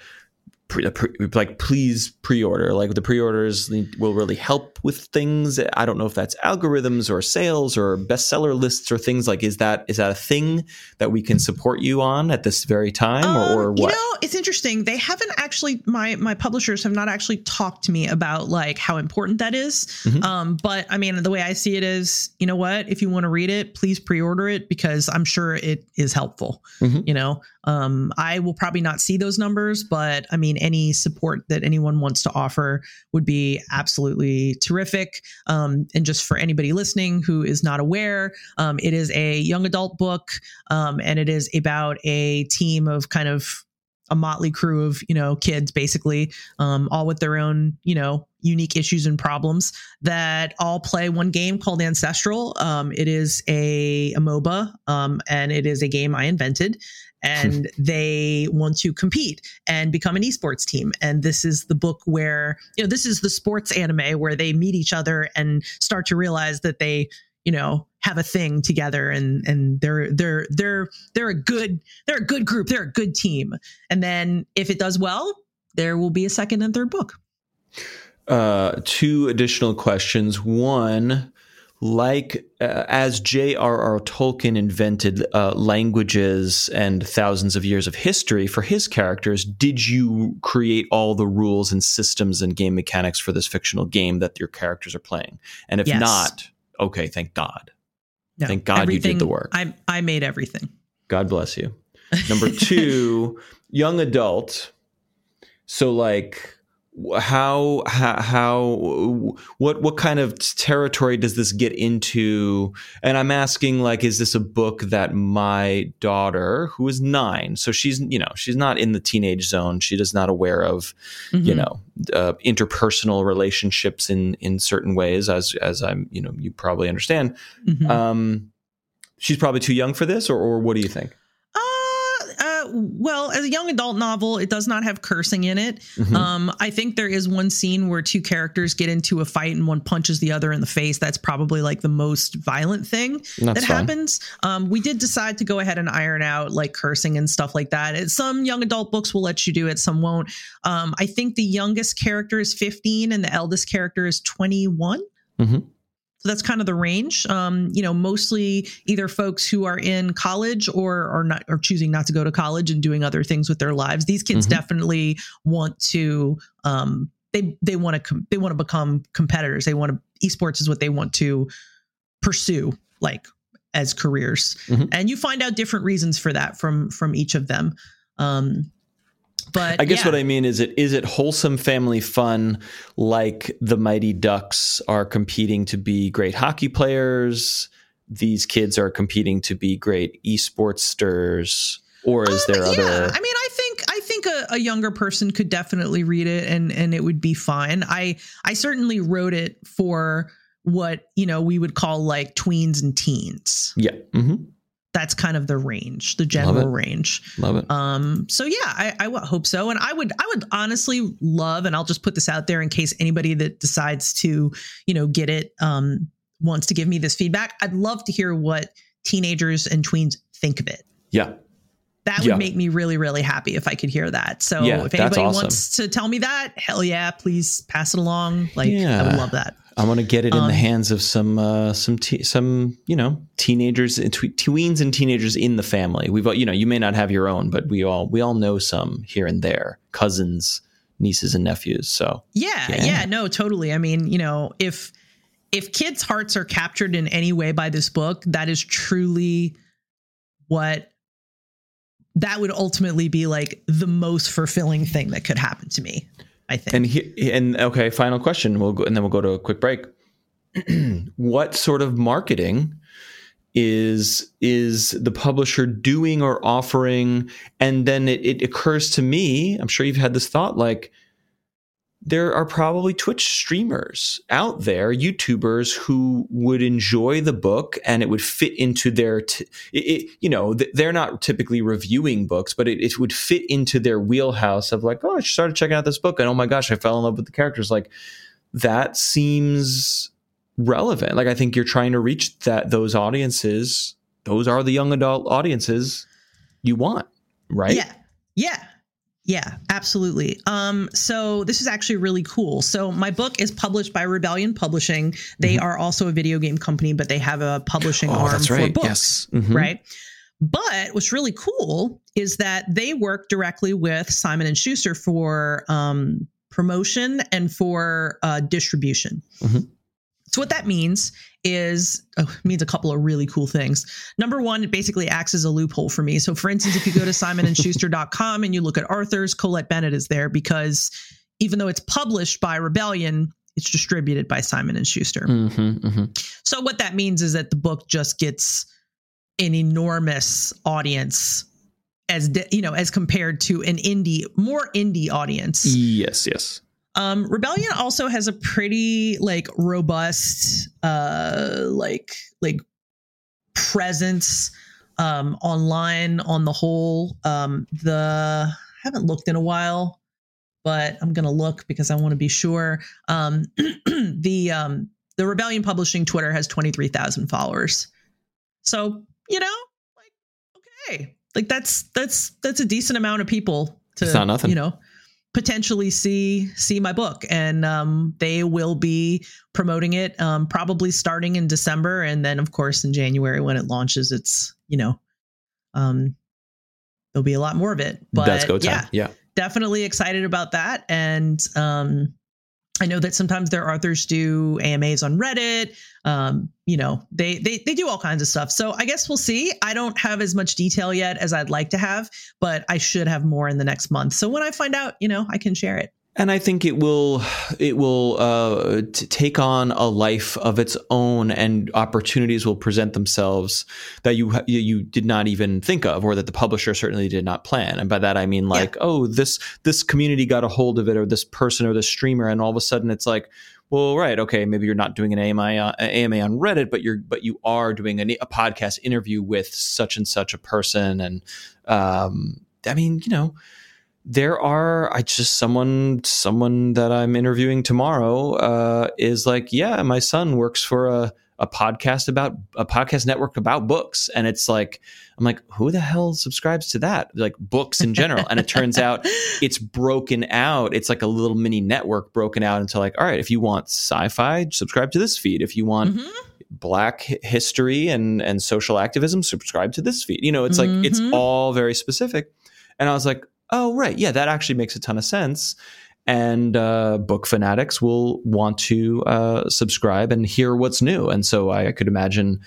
Pre, pre, like please pre-order like the pre-orders will really help with things i don't know if that's algorithms or sales or bestseller lists or things like is that is that a thing that we can support you on at this very time or, or Um, what You know, it's interesting. They haven't actually my my publishers have not actually talked to me about like how important that is. Mhm. Um, but I mean, the way I see it is, you know what? If you want to read it, please pre-order it because I'm sure it is helpful. Mhm. You know, um, I will probably not see those numbers, but I mean, any support that anyone wants to offer would be absolutely terrific. Um, and just for anybody listening who is not aware, um, it is a young adult book um, and it is about a team of kind of a motley crew of you know kids basically um, all with their own you know unique issues and problems that all play one game called ancestral um, it is a, a moba um, and it is a game i invented and [laughs] they want to compete and become an esports team. And this is the book where, you know, this is the sports anime where they meet each other and start to realize that they, you know, have a thing together and and they're they're they're they're a good they're a good group, they're a good team. And then if it does well, there will be a second and third book. Uh, two additional questions. One, like uh, as J.R.R. Tolkien invented uh, languages and thousands of years of history for his characters, did you create all the rules and systems and game mechanics for this fictional game that your characters are playing? And if Yes. not, okay, thank God. No, Thank God you did the work. I I made everything. God bless you. [laughs] Number two, young adult. So like how how how what what kind of territory does this get into and i'm asking like is this a book that my daughter who is 9 so she's you know she's not in the teenage zone she is not aware of you Mhm. know uh, interpersonal relationships in in certain ways as as i'm you know you probably understand Mhm. um she's probably too young for this or or what do you think well, as a young adult novel, it does not have cursing in it. Mhm. Um, I think there is one scene where two characters get into a fight and one punches the other in the face. That's probably like the most violent thing That's that fine. happens. Um, we did decide to go ahead and iron out like cursing and stuff like that. It- some young adult books will let you do it, some won't. Um, I think the youngest character is 15 and the eldest character is 21. Mhm. So that's kind of the range. Um, you know, mostly either folks who are in college or are not or choosing not to go to college and doing other things with their lives. These kids Mhm. definitely want to um they they want to com- they want to become competitors. They want to esports is what they want to pursue like as careers. Mhm. And you find out different reasons for that from from each of them. Um but I guess yeah. what I mean is it is it wholesome family fun like the Mighty Ducks are competing to be great hockey players, these kids are competing to be great esportsters, or is Um, there yeah, other I mean, I think I think a, a younger person could definitely read it and and it would be fine. I I certainly wrote it for what you know we would call like tweens and teens. Yeah. hmm That's kind of the range, the general it. range. Love it. Um, so yeah, I, I hope so, and I would I would honestly love, and I'll just put this out there in case anybody that decides to you know get it um wants to give me this feedback. I'd love to hear what teenagers and tweens think of it yeah. That would Yeah. make me really really happy if i could hear that so Yeah, if anybody awesome. wants to tell me that hell yeah please pass it along like i would love that I want to get it in Um, the hands of some uh, some te- some you know teenagers and tweens and teenagers in the family. We've all- you know you may not have your own, but we all we all know some here and there, cousins, nieces and nephews. So yeah, Yeah. yeah no totally i mean you know if if kids hearts are captured in any way by this book that is truly what that would ultimately be like the most fulfilling thing that could happen to me i think And he, and okay, final question. We'll go and then we'll go to a quick break. [clears throat] what sort of marketing is is the publisher doing or offering? And then it, it occurs to me, I'm sure you've had this thought, like there are probably Twitch streamers out there, YouTubers who would enjoy the book and it would fit into their, t- it, it, you know, th- they're not typically reviewing books, but it, it would fit into their wheelhouse of like, oh, I started checking out this book and oh my gosh, I fell in love with the characters. Like that seems relevant. Like I think you're trying to reach that those audiences. Those are the young adult audiences you want, right? Yeah. Yeah. Yeah, absolutely. Um, so this is actually really cool. So my book is published by Rebellion Publishing. They are also a video game company, but they have a publishing Mm-hmm. Oh, arm that's for books. Yes. Mhm. Right. But what's really cool is that they work directly with Simon and Schuster for um, promotion and for uh, distribution. Mhm. So what that means is oh, it means a couple of really cool things. Number one, it basically acts as a loophole for me. So for instance, if you go to simonandschuster.com and you look at authors, Colette Bennett is there because even though it's published by Rebellion, it's distributed by Simon and Schuster. Mhm, mhm. So what that means is that the book just gets an enormous audience as de- you know as compared to an indie more indie audience. Yes, yes. Um, Rebellion also has a pretty like robust uh like like presence um, online on the whole. Um, the haven't looked in a while, but I'm gonna look because I want to be sure. Um, [clears throat] the um, the Rebellion Publishing Twitter has 23,000 followers. So, you know, like okay. Like that's that's that's a decent amount of people to It's not nothing. you know potentially see see my book and um they will be promoting it um probably starting in December and then of course in January when it launches it's you know um there'll be a lot more of it but That's go time. yeah Yeah. definitely excited about that. And um, I know that sometimes their authors do AMAs on Reddit. Um, you know, they they they do all kinds of stuff. So I guess we'll see. I don't have as much detail yet as I'd like to have, but I should have more in the next month. So when I find out, you know, I can share it. and I think it will it will uh, t- take on a life of its own, and opportunities will present themselves that you ha- you- you did not even think of, or that the publisher certainly did not plan. And by that I mean like, oh, this this community got a hold of it, or this person, or this streamer, and all of a sudden it's like. Well, right, okay. Maybe you're not doing an AMA, uh, AMA on Reddit, but you're but you are doing a, a podcast interview with such and such a person, and um, I mean, you know, there are i just someone someone that i'm interviewing tomorrow uh, is like yeah my son works for a, a podcast about a podcast network about books. And it's like i'm like who the hell subscribes to that? Like books in general. And it turns out [laughs] it's broken out. It's like a little mini network broken out into like all right if you want sci-fi subscribe to this feed. If you want Mhm. black history and and social activism subscribe to this feed. You know it's like it's Mhm. all very specific. And i was like oh right. Yeah that actually makes a ton of sense and uh, book fanatics will want to uh, subscribe and hear what's new. And so i, I could imagine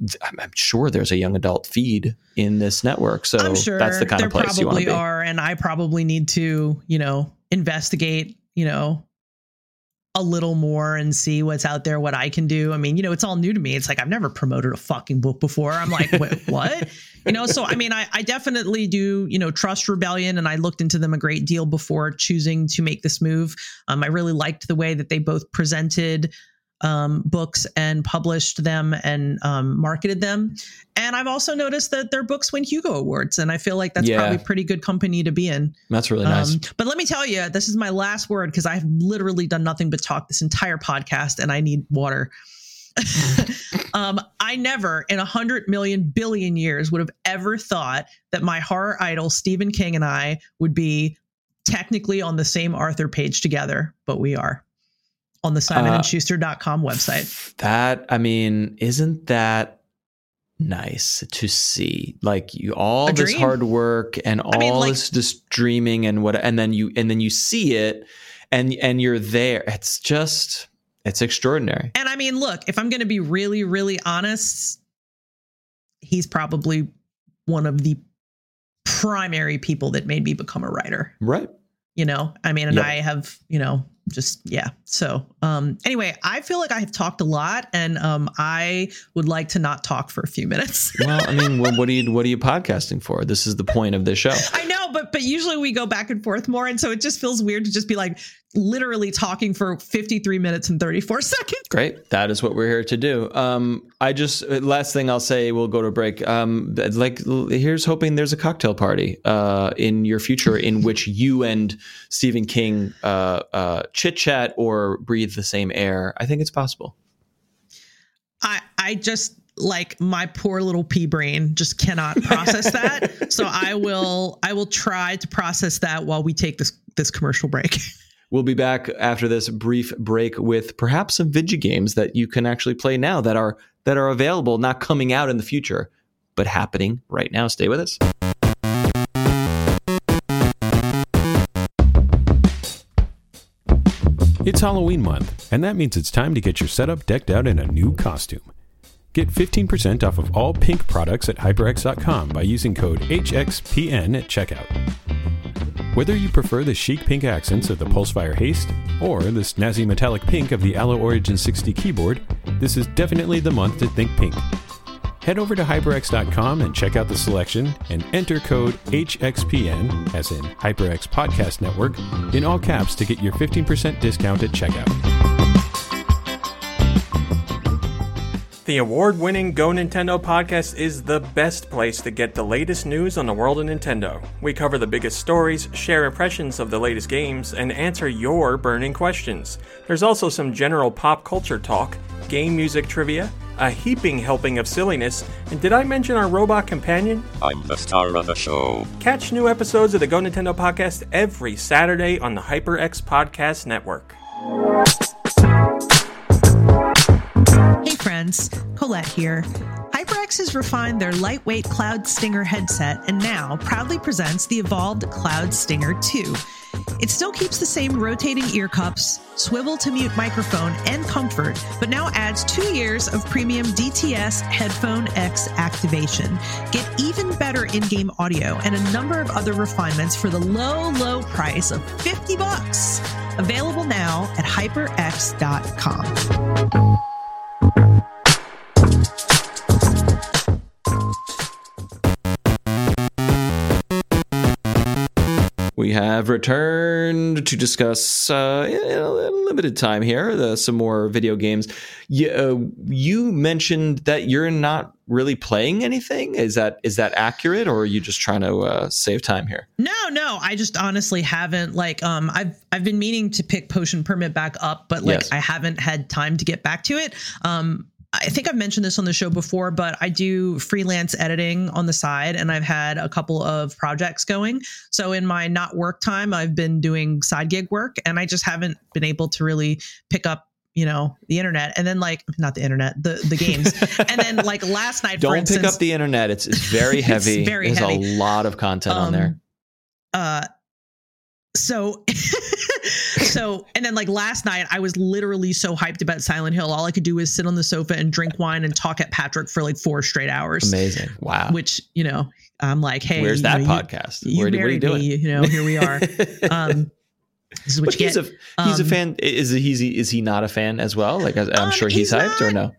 th- I'm, I'm sure there's a young adult feed in this network. So sure that's the kind of place you want to probably be. are, and I probably need to, you know, investigate, you know, a little more and see what's out there, what I can do. I mean, you know, it's all new to me. It's like I've never promoted a fucking book before. I'm like, Wait, [laughs] what? You know, so I mean, I, I definitely do, you know, trust Rebellion, and I looked into them a great deal before choosing to make this move. Um, I really liked the way that they both presented um, books and published them and um, marketed them. And I've also noticed that their books win Hugo Awards, and I feel like that's Yeah. probably pretty good company to be in. that's really nice Um, but let me tell you, this is my last word because I've literally done nothing but talk this entire podcast, and I need water. [laughs] um, I never, in a hundred million billion years, would have ever thought that my horror idol Stephen King and I would be technically on the same author page together, but we are on the SimonandSchuster.com uh, website. that i mean isn't that nice to see like you all this hard work and all mean, like- this just dreaming and what and then you and then you see it and and you're there it's just it's extraordinary And I mean, look, if I'm going to be really, really honest, he's probably one of the primary people that made me become a writer. right You know, I mean, and Yep. I have, you know, just yeah. So, um, anyway, I feel like I have talked a lot, and um, I would like to not talk for a few minutes. [laughs] well i mean what, what are you what are you podcasting for this is the point of this show I know, but but usually we go back and forth more, and so it just feels weird to just be like literally talking for 53 minutes and 34 seconds. Great. That is what we're here to do. Um, I just last thing I'll say, we'll go to break. Um, like here's hoping there's a cocktail party uh, in your future in which you and Stephen King uh, uh, chit chat or breathe the same air. I think it's possible. I I just like my poor little pea brain just cannot process [laughs] that. So I will I will try to process that while we take this this commercial break. We'll be back after this brief break with perhaps some video games that you can actually play now that are that are available, not coming out in the future, but happening right now. Stay with us. It's Halloween month, and that means it's time to get your setup decked out in a new costume. Get 15% off of all pink products at HyperX.com by using code HXPN at checkout. Whether you prefer the chic pink accents of the Pulsefire Haste or the snazzy metallic pink of the Alloy Origin 60 keyboard, this is definitely the month to think pink. Head over to HyperX.com and check out the selection and enter code HXPN, as in HyperX Podcast Network, in all caps to get your 15% discount at checkout. The award winning Go Nintendo podcast is the best place to get the latest news on the world of Nintendo. We cover the biggest stories, share impressions of the latest games, and answer your burning questions. There's also some general pop culture talk, game music trivia, a heaping helping of silliness, and did I mention our robot companion? I'm the star of the show. Catch new episodes of the Go Nintendo podcast every Saturday on the HyperX Podcast Network. Hey friends, Colette here. Has refined their lightweight Cloud Stinger headset and now proudly presents the evolved Cloud Stinger 2. It still keeps the same rotating ear cups, swivel to mute microphone, and comfort, but now adds two years of premium DTS Headphone X activation. Get even better in-game audio and a number of other refinements for the low, low price of 50 bucks. Available now at hyperx.com. We have returned to discuss uh, in a limited time here the, some more video games. You, uh, you mentioned that you're not really playing anything. Is that is that accurate, or are you just trying to uh, save time here? No, no, I just honestly haven't. Like, um, I've I've been meaning to pick Potion Permit back up, but like Yes. I haven't had time to get back to it. Um, I think I've mentioned this on the show before, but I do freelance editing on the side, and I've had a couple of projects going. So in my not work time, I've been doing side gig work, and I just haven't been able to really pick up. You know the internet, and then like not the internet, the the games, [laughs] and then like last night. for Don't instance, pick up the internet. It's it's very [laughs] It's heavy. very There's heavy. a lot of content on Um, there. uh so [laughs] [laughs] so and then like last night i was literally so hyped about silent hill all i could do was sit on the sofa and drink wine and talk at patrick for like four straight hours Amazing. Wow. which you know i'm like hey Where's that know, podcast? you, Where, what are you doing? me you know here we are [laughs] um this is what but you he's get a he's a Um, fan. Is he, is he not a fan as well? Like I'm Um, sure he's, he's hyped or no?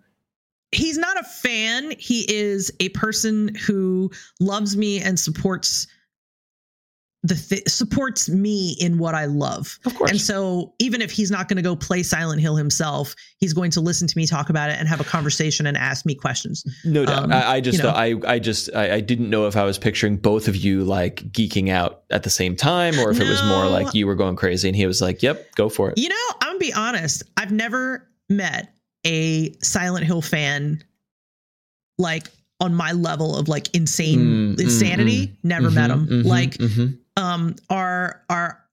he's not a fan he is a person who loves me and supports the th- supports me in what I love. Of course. And so even if he's not going to go play Silent Hill himself, he's going to listen to me talk about it and have a conversation and ask me questions. No doubt. Um, I, I just, you know. I, I just, I, I didn't know if I was picturing both of you like geeking out at the same time, or if it was more like you were going crazy, and he was like, "Yep, go for it." You know, I'm gonna be honest. I've never met a Silent Hill fan like on my level of like insane Mm, mm, insanity. Never met him. Mhm, mhm, like mhm. Um our our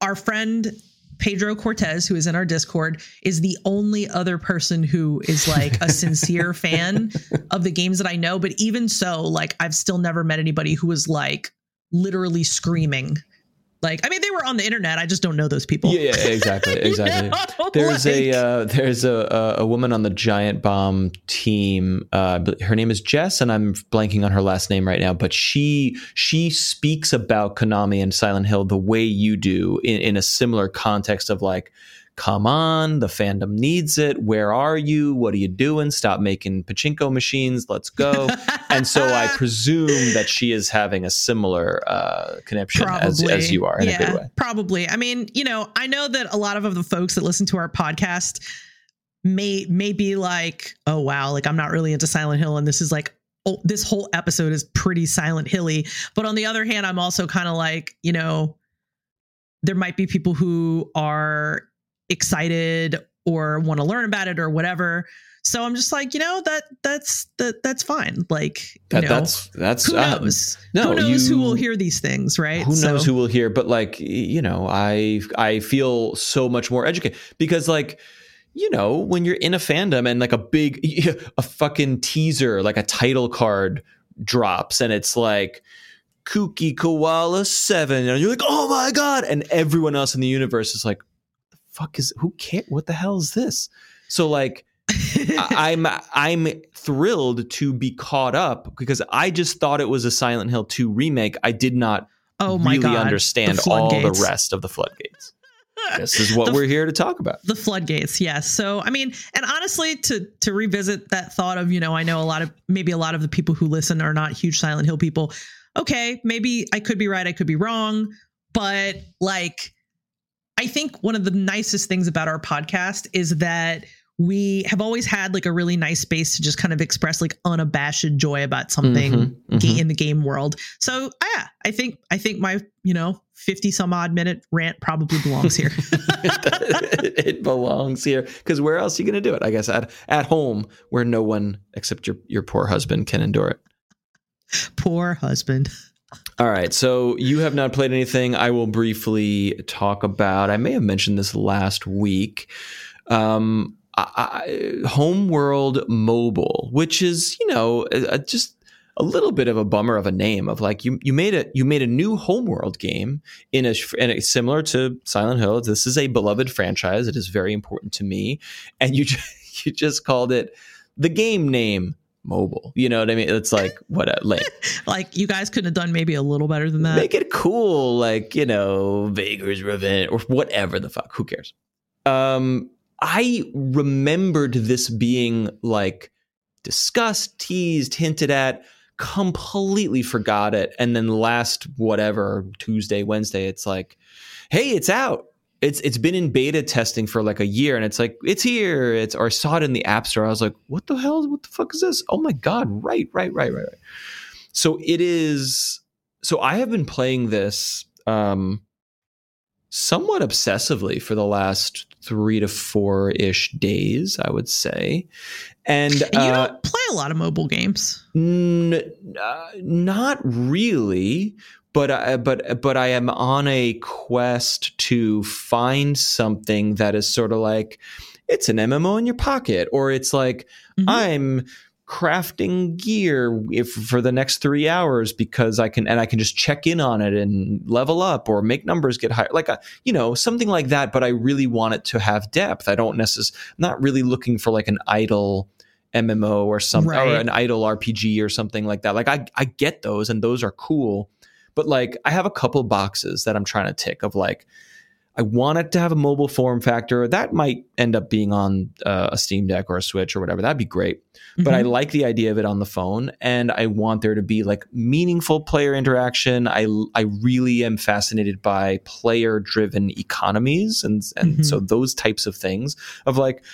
our friend Pedro Cortez, who is in our Discord, is the only other person who is like a sincere [laughs] fan of the games that I know. But even so, like I've still never met anybody who was like literally screaming. Like, I mean, they were on the internet. I just don't know those people. yeah, yeah, exactly, [laughs] exactly. know? [laughs] There's a uh, there's a, a a woman on the Giant Bomb team. Uh, her name is Jess, and I'm blanking on her last name right now. But she she speaks about Konami and Silent Hill the way you do in, in a similar context of like, come on, the fandom needs it. Where are you? What are you doing? Stop making pachinko machines. Let's go. [laughs] and so I presume that she is having a similar uh, connection as, as you are in a good way. Probably. I mean, you know, I know that a lot of the folks that listen to our podcast may may be like, oh wow, like I'm not really into Silent Hill, and this is like oh, this whole episode is pretty Silent Hilly. But on the other hand, I'm also kind of like, you know, there might be people who are excited or want to learn about it or whatever. So I'm just like, you know, that that's that that's fine. Like, you That, know, that's that's who uh, knows? no, who knows who will hear these things, right? who knows who will hear but like you know i i feel so much more educated because like you know when you're in a fandom and like a big [laughs] a fucking teaser like a title card drops and it's like kooky koala 7 and you're like oh my god and everyone else in the universe is like fuck is who cares what the hell is this so like [laughs] I'm I'm thrilled to be caught up because I just thought it was a Silent Hill 2 remake. I did not oh my really god, understand the all the rest of the floodgates. [laughs] this is what The- we're here to talk about. the floodgates yes so i mean and honestly to to revisit that thought of you know i know a lot of maybe a lot of the people who listen are not huge silent hill people okay maybe i could be right i could be wrong but like i think one of the nicest things about our podcast is that we have always had like a really nice space to just kind of express like unabashed joy about something Mhm, mhm. in the game world. So yeah, I think I think my you know fifty some odd minute rant probably belongs here. [laughs] it belongs here because where else are you going to do it? I guess at at home where no one except your your poor husband can endure it. Poor husband. All right, so you have not played anything. I will briefly talk about. I may have mentioned this last week. Um, I, I, Homeworld Mobile, which is you know a, a- just a little bit of a bummer of a name of like you you made a you made a new Homeworld game in a, in a similar to Silent Hill. This is a beloved franchise. It is very important to me, and you [laughs] you just called it the game name mobile. You know what I mean? It's like what like. [laughs] Like you guys couldn't have done maybe a little better than that. Make it cool, like you know, Vagrant's Revenge or whatever the fuck. Who cares? Um, I remembered this being like discussed, teased, hinted at. Completely forgot it, and then last whatever Tuesday, Wednesday, it's like, hey, it's out. It's it's been in beta testing for like a year, and it's like it's here. It's or I saw it in the app store. I was like, what the hell? What the fuck is this? Oh my god! Right, right, right, right, right. So it is. So I have been playing this um, somewhat obsessively for the last three to four ish days, I would say. And And you uh, don't play a lot of mobile games. N- uh, not really, but I, but but I am on a quest to find something that is sort of like it's an MMO in your pocket, or it's like Mhm. I'm crafting gear if for the next three hours because I can and I can just check in on it and level up or make numbers get higher, like a, you know something like that. But I really want it to have depth. I don't necessarily not really looking for like an idle MMO or something or an idle RPG or something like that. Like I I get those and those are cool, but like I have a couple boxes that I'm trying to tick of like I want it to have a mobile form factor that might end up being on uh, a Steam Deck or a Switch or whatever. That'd be great. But I Mhm. like the idea of it on the phone, and I want there to be like meaningful player interaction. I I really am fascinated by player driven economies, and and Mhm. so those types of things of like.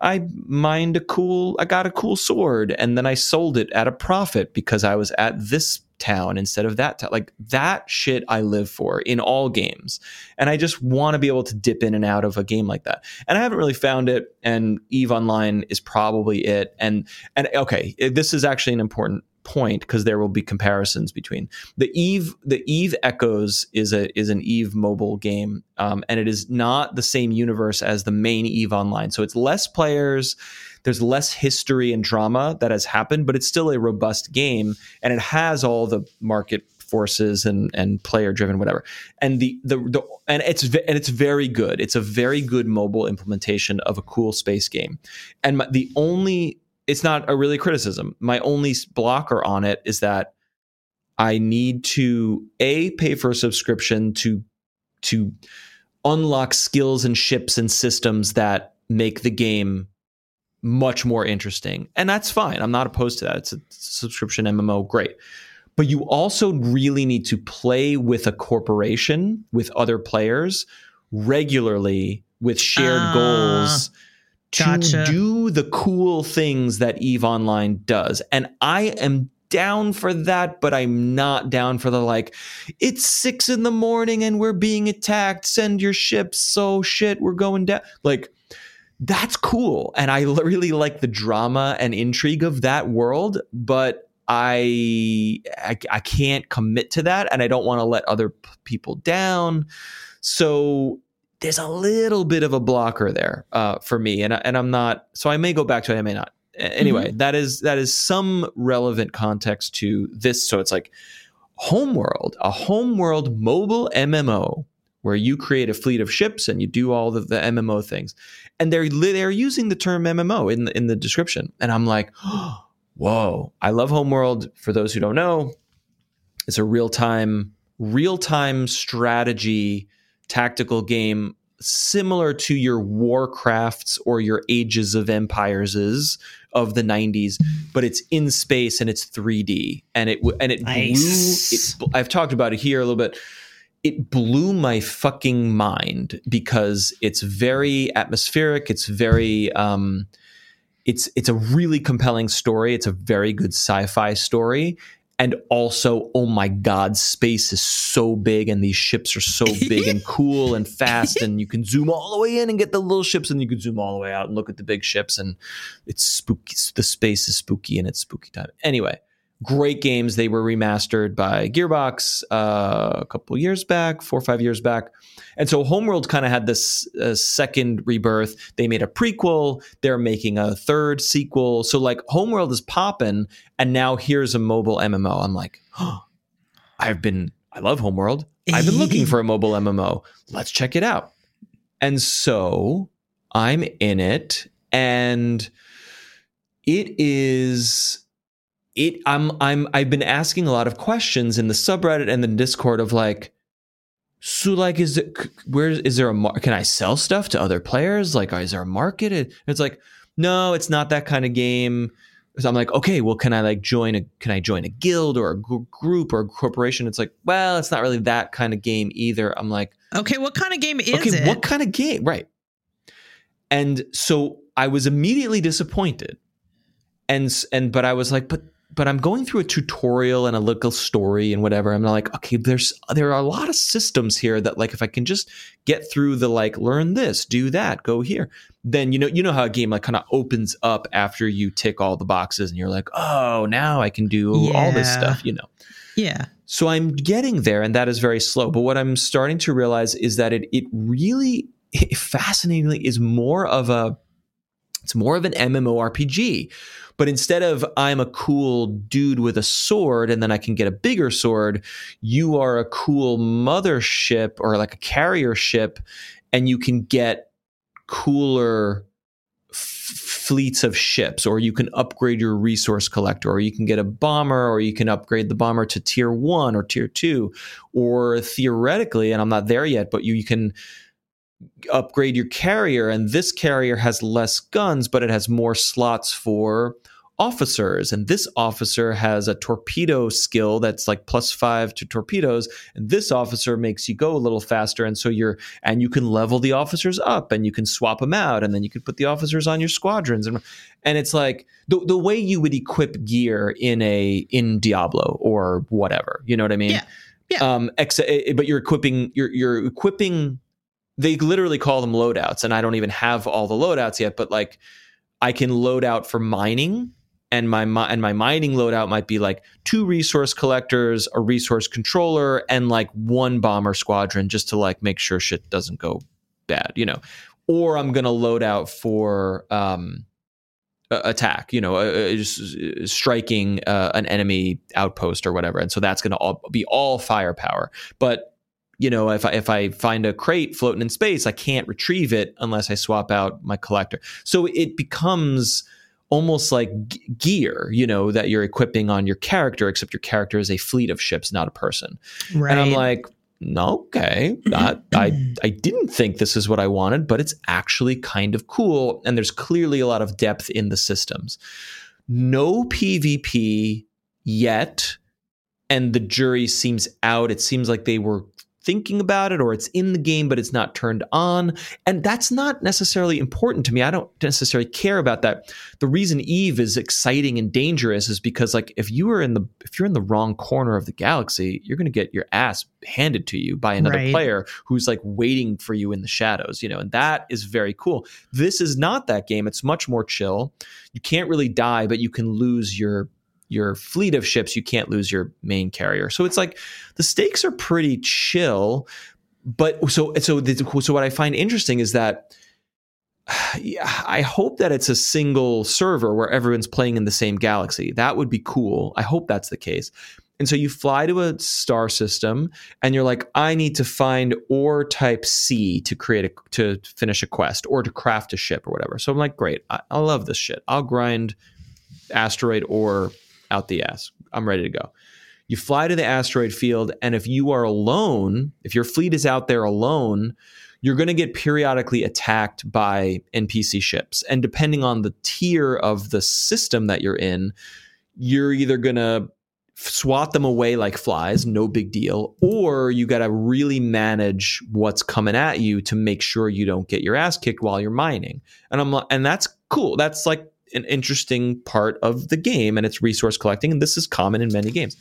I mined a cool, I got a cool sword and then I sold it at a profit because I was at this town instead of that town. Like that shit I live for in all games. And I just want to be able to dip in and out of a game like that. And I haven't really found it. And Eve Online is probably it. And and okay, eh, this is actually an important point because there will be comparisons between the Eve. The Eve Echoes is a is an Eve mobile game, um, and it is not the same universe as the main Eve Online. So it's less players. There's less history and drama that has happened, but it's still a robust game, and it has all the market forces and and player driven whatever and the, the the and it's and it's very good it's a very good mobile implementation of a cool space game and my, the only it's not a really criticism. My only blocker on it is that i need to a pay for a subscription to to unlock skills and ships and systems that make the game much more interesting. And that's fine. I'm not opposed to that. It's a subscription mmo great. But you also really need to play with a corporation with other players regularly with shared Ah, goals to gotcha. do the cool things that eve online does. And i am down for that but i'm not down for the like it's six in the morning and we're being attacked. Send your ships so shit we're going down. Like that's cool. And I really like the drama and intrigue of that world but I, I I can't commit to that, and I don't want to let other p- people down. So there's a little bit of a blocker there uh, for me, and and I'm not. So I may go back to it, I may not. A- Anyway, that is that is some relevant context to this. So it's like Homeworld, a Homeworld mobile MMO where you create a fleet of ships and you do all the, the MMO things, and they're they're using the term MMO in the, in the description, and I'm like. [gasps] Whoa. I love Homeworld. For those who don't know, it's a real time, real time strategy tactical game similar to your Warcrafts or your Ages of Empires of the 90s, but it's in space and it's 3D. And it and it Nice. blew it, I've talked about it here a little bit. it blew my fucking mind because it's very atmospheric. It's very, um, it's it's a really compelling story. It's a very good sci-fi story, and also, oh my god, space is so big, and these ships are so big and [laughs] cool and fast, and you can zoom all the way in and get the little ships, and you can zoom all the way out and look at the big ships, and it's spooky. The space is spooky, and it's spooky time. Anyway, great games. They were remastered by Gearbox uh, a couple years back, four or five years back. And so Homeworld kind of had this uh, second rebirth. They made a prequel. They're making a third sequel. So like Homeworld is popping, and now here's a mobile MMO. I'm like, oh, I've been, I love Homeworld. I've been looking for a mobile MMO. Let's check it out. And so I'm in it, and it is it i'm i'm i've been asking a lot of questions in the subreddit and the discord of like so like is it where is there a mar- can i sell stuff to other players? Like is there a market? It's like no it's not that kind of game. So i'm like okay well can i like join a can i join a guild or a gr- group or a corporation? It's like well it's not really that kind of game either. I'm like okay what kind of game is okay it? what kind of game right. And so i was immediately disappointed. And and but i was like but but I'm going through a tutorial and a little story and whatever. I'm like, okay, there's there are a lot of systems here that like if I can just get through the like learn this, do that, go here, then you know you know how a game like kind of opens up after you tick all the boxes and you're like, oh, now I can do yeah. all this stuff, you know. Yeah. So I'm getting there, and that is very slow. But what I'm starting to realize is that it it really it fascinatingly is more of a it's more of an MMORPG but instead of I'm a cool dude with a sword and then I can get a bigger sword, you are a cool mothership or like a carrier ship and you can get cooler f- fleets of ships or you can upgrade your resource collector or you can get a bomber or you can upgrade the bomber to tier 1 or tier 2 or theoretically and I'm not there yet but you, you can upgrade your carrier and this carrier has less guns but it has more slots for officers. And this officer has a torpedo skill that's like plus five to torpedoes. And this officer makes you go a little faster. And so you're and you can level the officers up and you can swap them out and then you can put the officers on your squadrons. And and it's like the, the way you would equip gear in a in diablo or whatever you know what i mean? Yeah. Yeah. Um ex- eh, eh, but you're equipping you're you're equipping they literally call them loadouts. And i don't even have all the loadouts yet but like I can load out for mining and my and my mining loadout might be like two resource collectors, a resource controller, and like one bomber squadron just to like make sure shit doesn't go bad, you know. Or I'm gonna load out for um, attack, you know, uh, just striking uh, an enemy outpost or whatever, and so that's gonna all be all firepower. But you know, if I, if I find a crate floating in space, I can't retrieve it unless I swap out my collector. So it becomes almost like g- gear, you know, that you're equipping on your character, except your character is a fleet of ships, not a person. Right. And I'm like, okay, [clears throat] I, I I didn't think this is what I wanted, but it's actually kind of cool, and there's clearly a lot of depth in the systems. No PvP yet, and the jury seems out. It seems like they were thinking about it or it's in the game but it's not turned on. And that's not necessarily important to me. I don't necessarily care about that. The reason eve is exciting and dangerous is because like if you are in the if you're in the wrong corner of the galaxy you're going to get your ass handed to you by another Right. player who's like waiting for you in the shadows you know and that is very cool. This is not that game. It's much more chill. You can't really die but you can lose your your fleet of ships, you can't lose your main carrier. So it's like the stakes are pretty chill. But so so the, so what I find interesting is that [sighs] I hope that it's a single server where everyone's playing in the same galaxy. That would be cool. I hope that's the case. And so you fly to a star system and you're like, I need to find ore type C to create a to finish a quest or to craft a ship or whatever. So I'm like, great, I, I love this shit. I'll grind asteroid ore out the ass. I'm ready to go. You fly to the asteroid field, and if you are alone, if your fleet is out there alone, you're going to get periodically attacked by NPC ships. And depending on the tier of the system that you're in, you're either going to swat them away like flies, no big deal, or you got to really manage what's coming at you to make sure you don't get your ass kicked while you're mining. And I'm like, and that's cool. That's like an interesting part of the game and it's resource collecting and this is common in many games.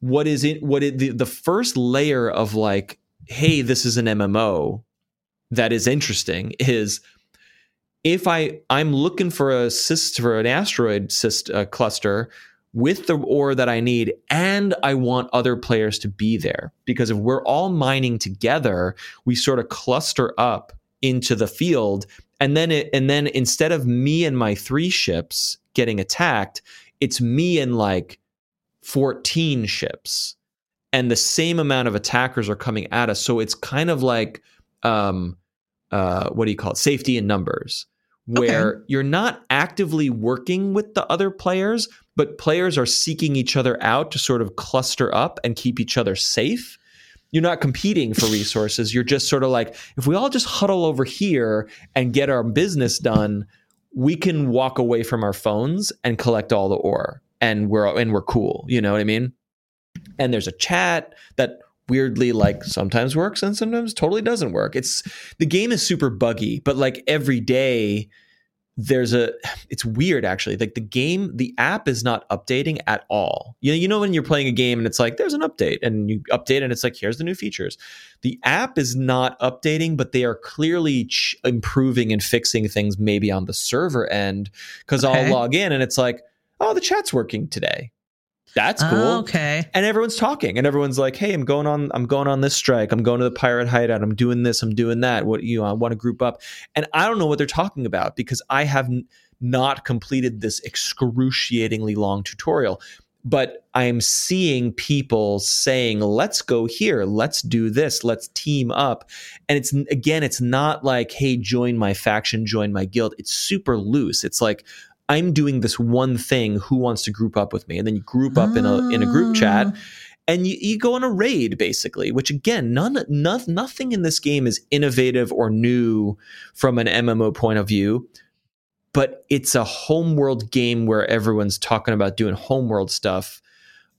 What is it what the, the first layer of like hey, this is an MMO that is interesting is if I I'm looking for a syst for an asteroid uh, cluster with the ore that I need, and I want other players to be there because if we're all mining together, we sort of cluster up into the field, and then it and then instead of me and my three ships getting attacked, it's me and like fourteen ships, and the same amount of attackers are coming at us. So it's kind of like um, uh, what do you call it? Safety in numbers where okay. you're not actively working with the other players, but players are seeking each other out to sort of cluster up and keep each other safe. You're not competing for resources. You're just sort of like, if we all just huddle over here and get our business done, we can walk away from our phones and collect all the ore and we're and we're cool. You know what I mean? And there's a chat that weirdly like sometimes works and sometimes totally doesn't work. It's the game is super buggy, but like every day there's a it's weird actually. Like the game the app is not updating at all. You know you know when you're playing a game and it's like there's an update and you update and it's like here's the new features. The app is not updating but they are clearly ch- improving and fixing things maybe on the server end because okay. i'll log in and it's like oh the chat's working today that's cool. Oh, okay. And everyone's talking and everyone's like, "Hey, I'm going on I'm going on this strike. I'm going to the pirate hideout. I'm doing this, I'm doing that. What you know, I want to group up." And I don't know what they're talking about because I have n- not completed this excruciatingly long tutorial. But I'm seeing people saying, "Let's go here. Let's do this. Let's team up." And it's again, it's not like, "Hey, join my faction, join my guild." It's super loose. It's like, I'm doing this one thing. Who wants to group up with me? And then you group up in a in a group chat, ah. and you, you go on a raid basically. Which again, none, none nothing in this game is innovative or new from an MMO point of view. But it's a homeworld game where everyone's talking about doing homeworld stuff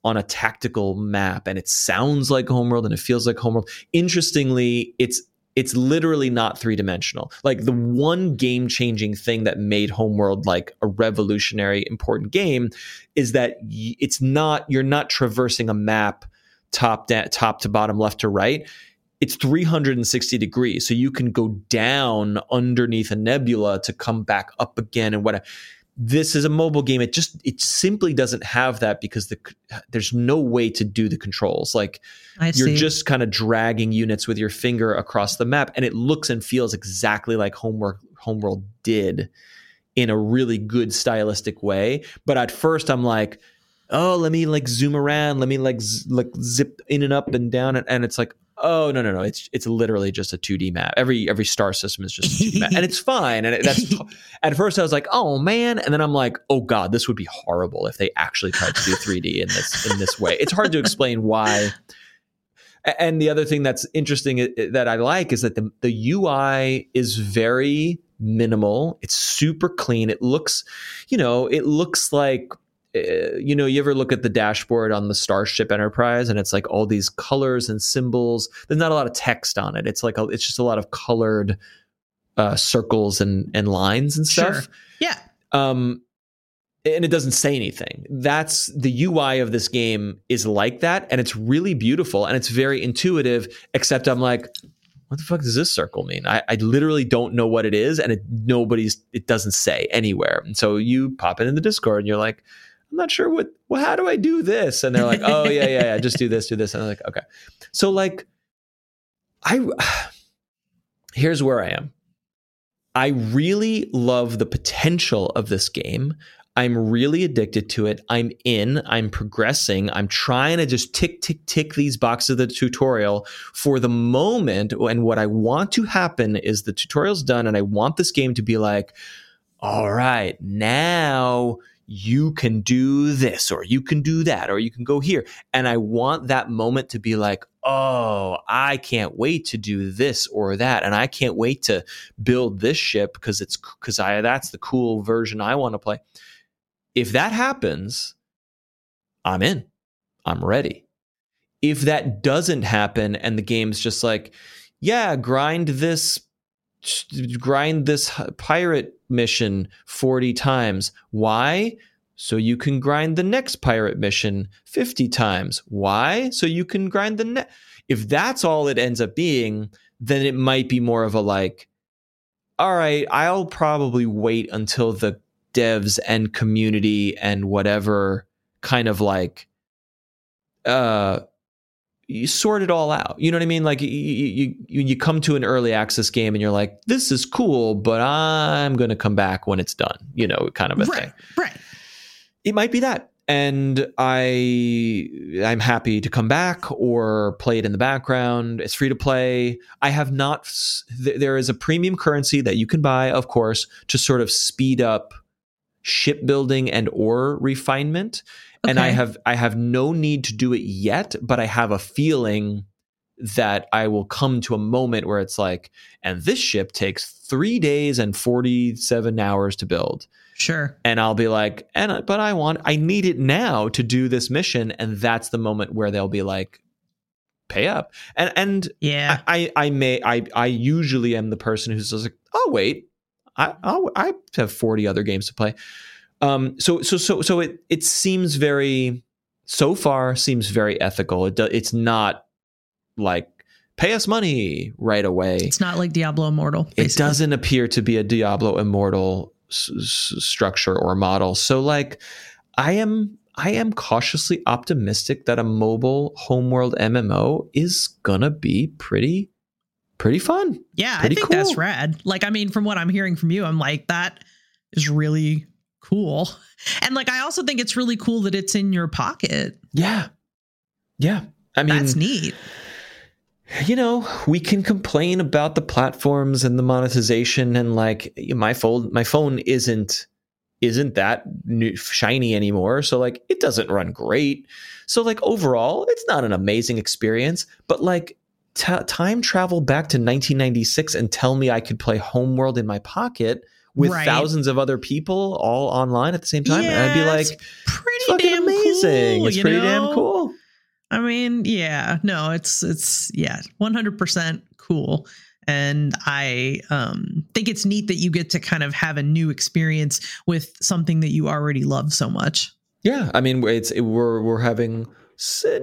on a tactical map, and it sounds like homeworld and it feels like homeworld. Interestingly, it's it's literally not three dimensional. Like the one game changing thing that made Homeworld like a revolutionary important game is that it's not you're not traversing a map top da- top to bottom left to right. It's 360 degrees, so you can go down underneath a nebula to come back up again and whatever this is a mobile game. It just it simply doesn't have that because the there's no way to do the controls. Like you're just kind of dragging units with your finger across the map and it looks and feels exactly like homework homeworld did in a really good stylistic way. But at first i'm like oh let me like zoom around. Let me like z- like zip in and up and down and, and it's like oh no no no. It's it's literally just a 2d map. Every every star system is just a 2d map. And it's [laughs] fine. And it, that's [laughs] at first i was like oh man. And then i'm like oh god this would be horrible if they actually tried to do 3d in this in this way. It's hard to explain why. And the other thing that's interesting that i like is that the, the ui is very minimal. It's super clean. It looks you know it looks like uh, you know, you ever look at the dashboard on the Starship Enterprise and it's like all these colors and symbols. There's not a lot of text on it. It's like a, it's just a lot of colored uh, circles and and lines and stuff. Sure. Yeah. Um, and it doesn't say anything. That's the UI of this game is like that, and it's really beautiful and it's very intuitive. Except I'm like, what the fuck does this circle mean? I, I literally don't know what it is, and it nobody's it doesn't say anywhere. And so you pop it in the Discord, and you're like, I'm not sure what, well, how do I do this? And they're like, oh, yeah, yeah, yeah, just do this, do this. And I'm like, okay. So, like, I, [sighs] here's where I am. I really love the potential of this game. I'm really addicted to it. I'm in, I'm progressing. I'm trying to just tick, tick, tick these boxes of the tutorial for the moment. And what I want to happen is the tutorial's done, and I want this game to be like, all right, now you can do this or you can do that or you can go here. And I want that moment to be like, oh, I can't wait to do this or that. And I can't wait to build this ship because it's because I that's the cool version I want to play. If that happens, I'm in. I'm ready. If that doesn't happen and the game's just like, yeah, grind this grind this pirate mission 40 times. Why? So you can grind the next pirate mission 50 times. Why? So you can grind the next. If that's all it ends up being, then it might be more of a like, all right, I'll probably wait until the devs and community and whatever kind of like uh you sort it all out. You know what I mean? Like you, you you come to an early access game and you're like, this is cool, but I'm going to come back when it's done. You know, kind of a right, thing. Right. It might be that, and I I'm happy to come back or play it in the background. It's free to play. I have not. There is a premium currency that you can buy, of course, to sort of speed up shipbuilding and ore refinement and I have I have no need to do it yet, but I have a feeling that I will come to a moment where it's like, and this ship takes three days and forty seven hours to build. Sure. And I'll be like, and but I want I need it now to do this mission, and that's the moment where they'll be like, pay up. And and yeah, I I, I may I I usually am the person who's just like, oh wait, I I'll, I have forty other games to play. Um, so so so so it it seems very so far seems very ethical. It do, it's not like pay us money right away. It's not like Diablo Immortal. Basically. It doesn't appear to be a Diablo Immortal s- s- structure or model. So like I am I am cautiously optimistic that a mobile homeworld MMO is gonna be pretty pretty fun. Yeah, pretty I think cool. that's rad. Like I mean from what I'm hearing from you, I'm like that is really cool. [laughs] And like I also think it's really cool that it's in your pocket. Yeah. Yeah. I mean That's neat. You know, we can complain about the platforms and the monetization and like my phone my phone isn't isn't that new, shiny anymore, so like it doesn't run great. So like overall, it's not an amazing experience, but like t- time travel back to 1996 and tell me I could play Homeworld in my pocket with Right. thousands of other people all online at the same time, and I'd be like, it's pretty fucking damn amazing. cool, it's pretty damn cool. I mean, yeah, no, it's it's yeah, 100% cool. And I um, think it's neat that you get to kind of have a new experience with something that you already love so much. Yeah, I mean, it's it, we're we're having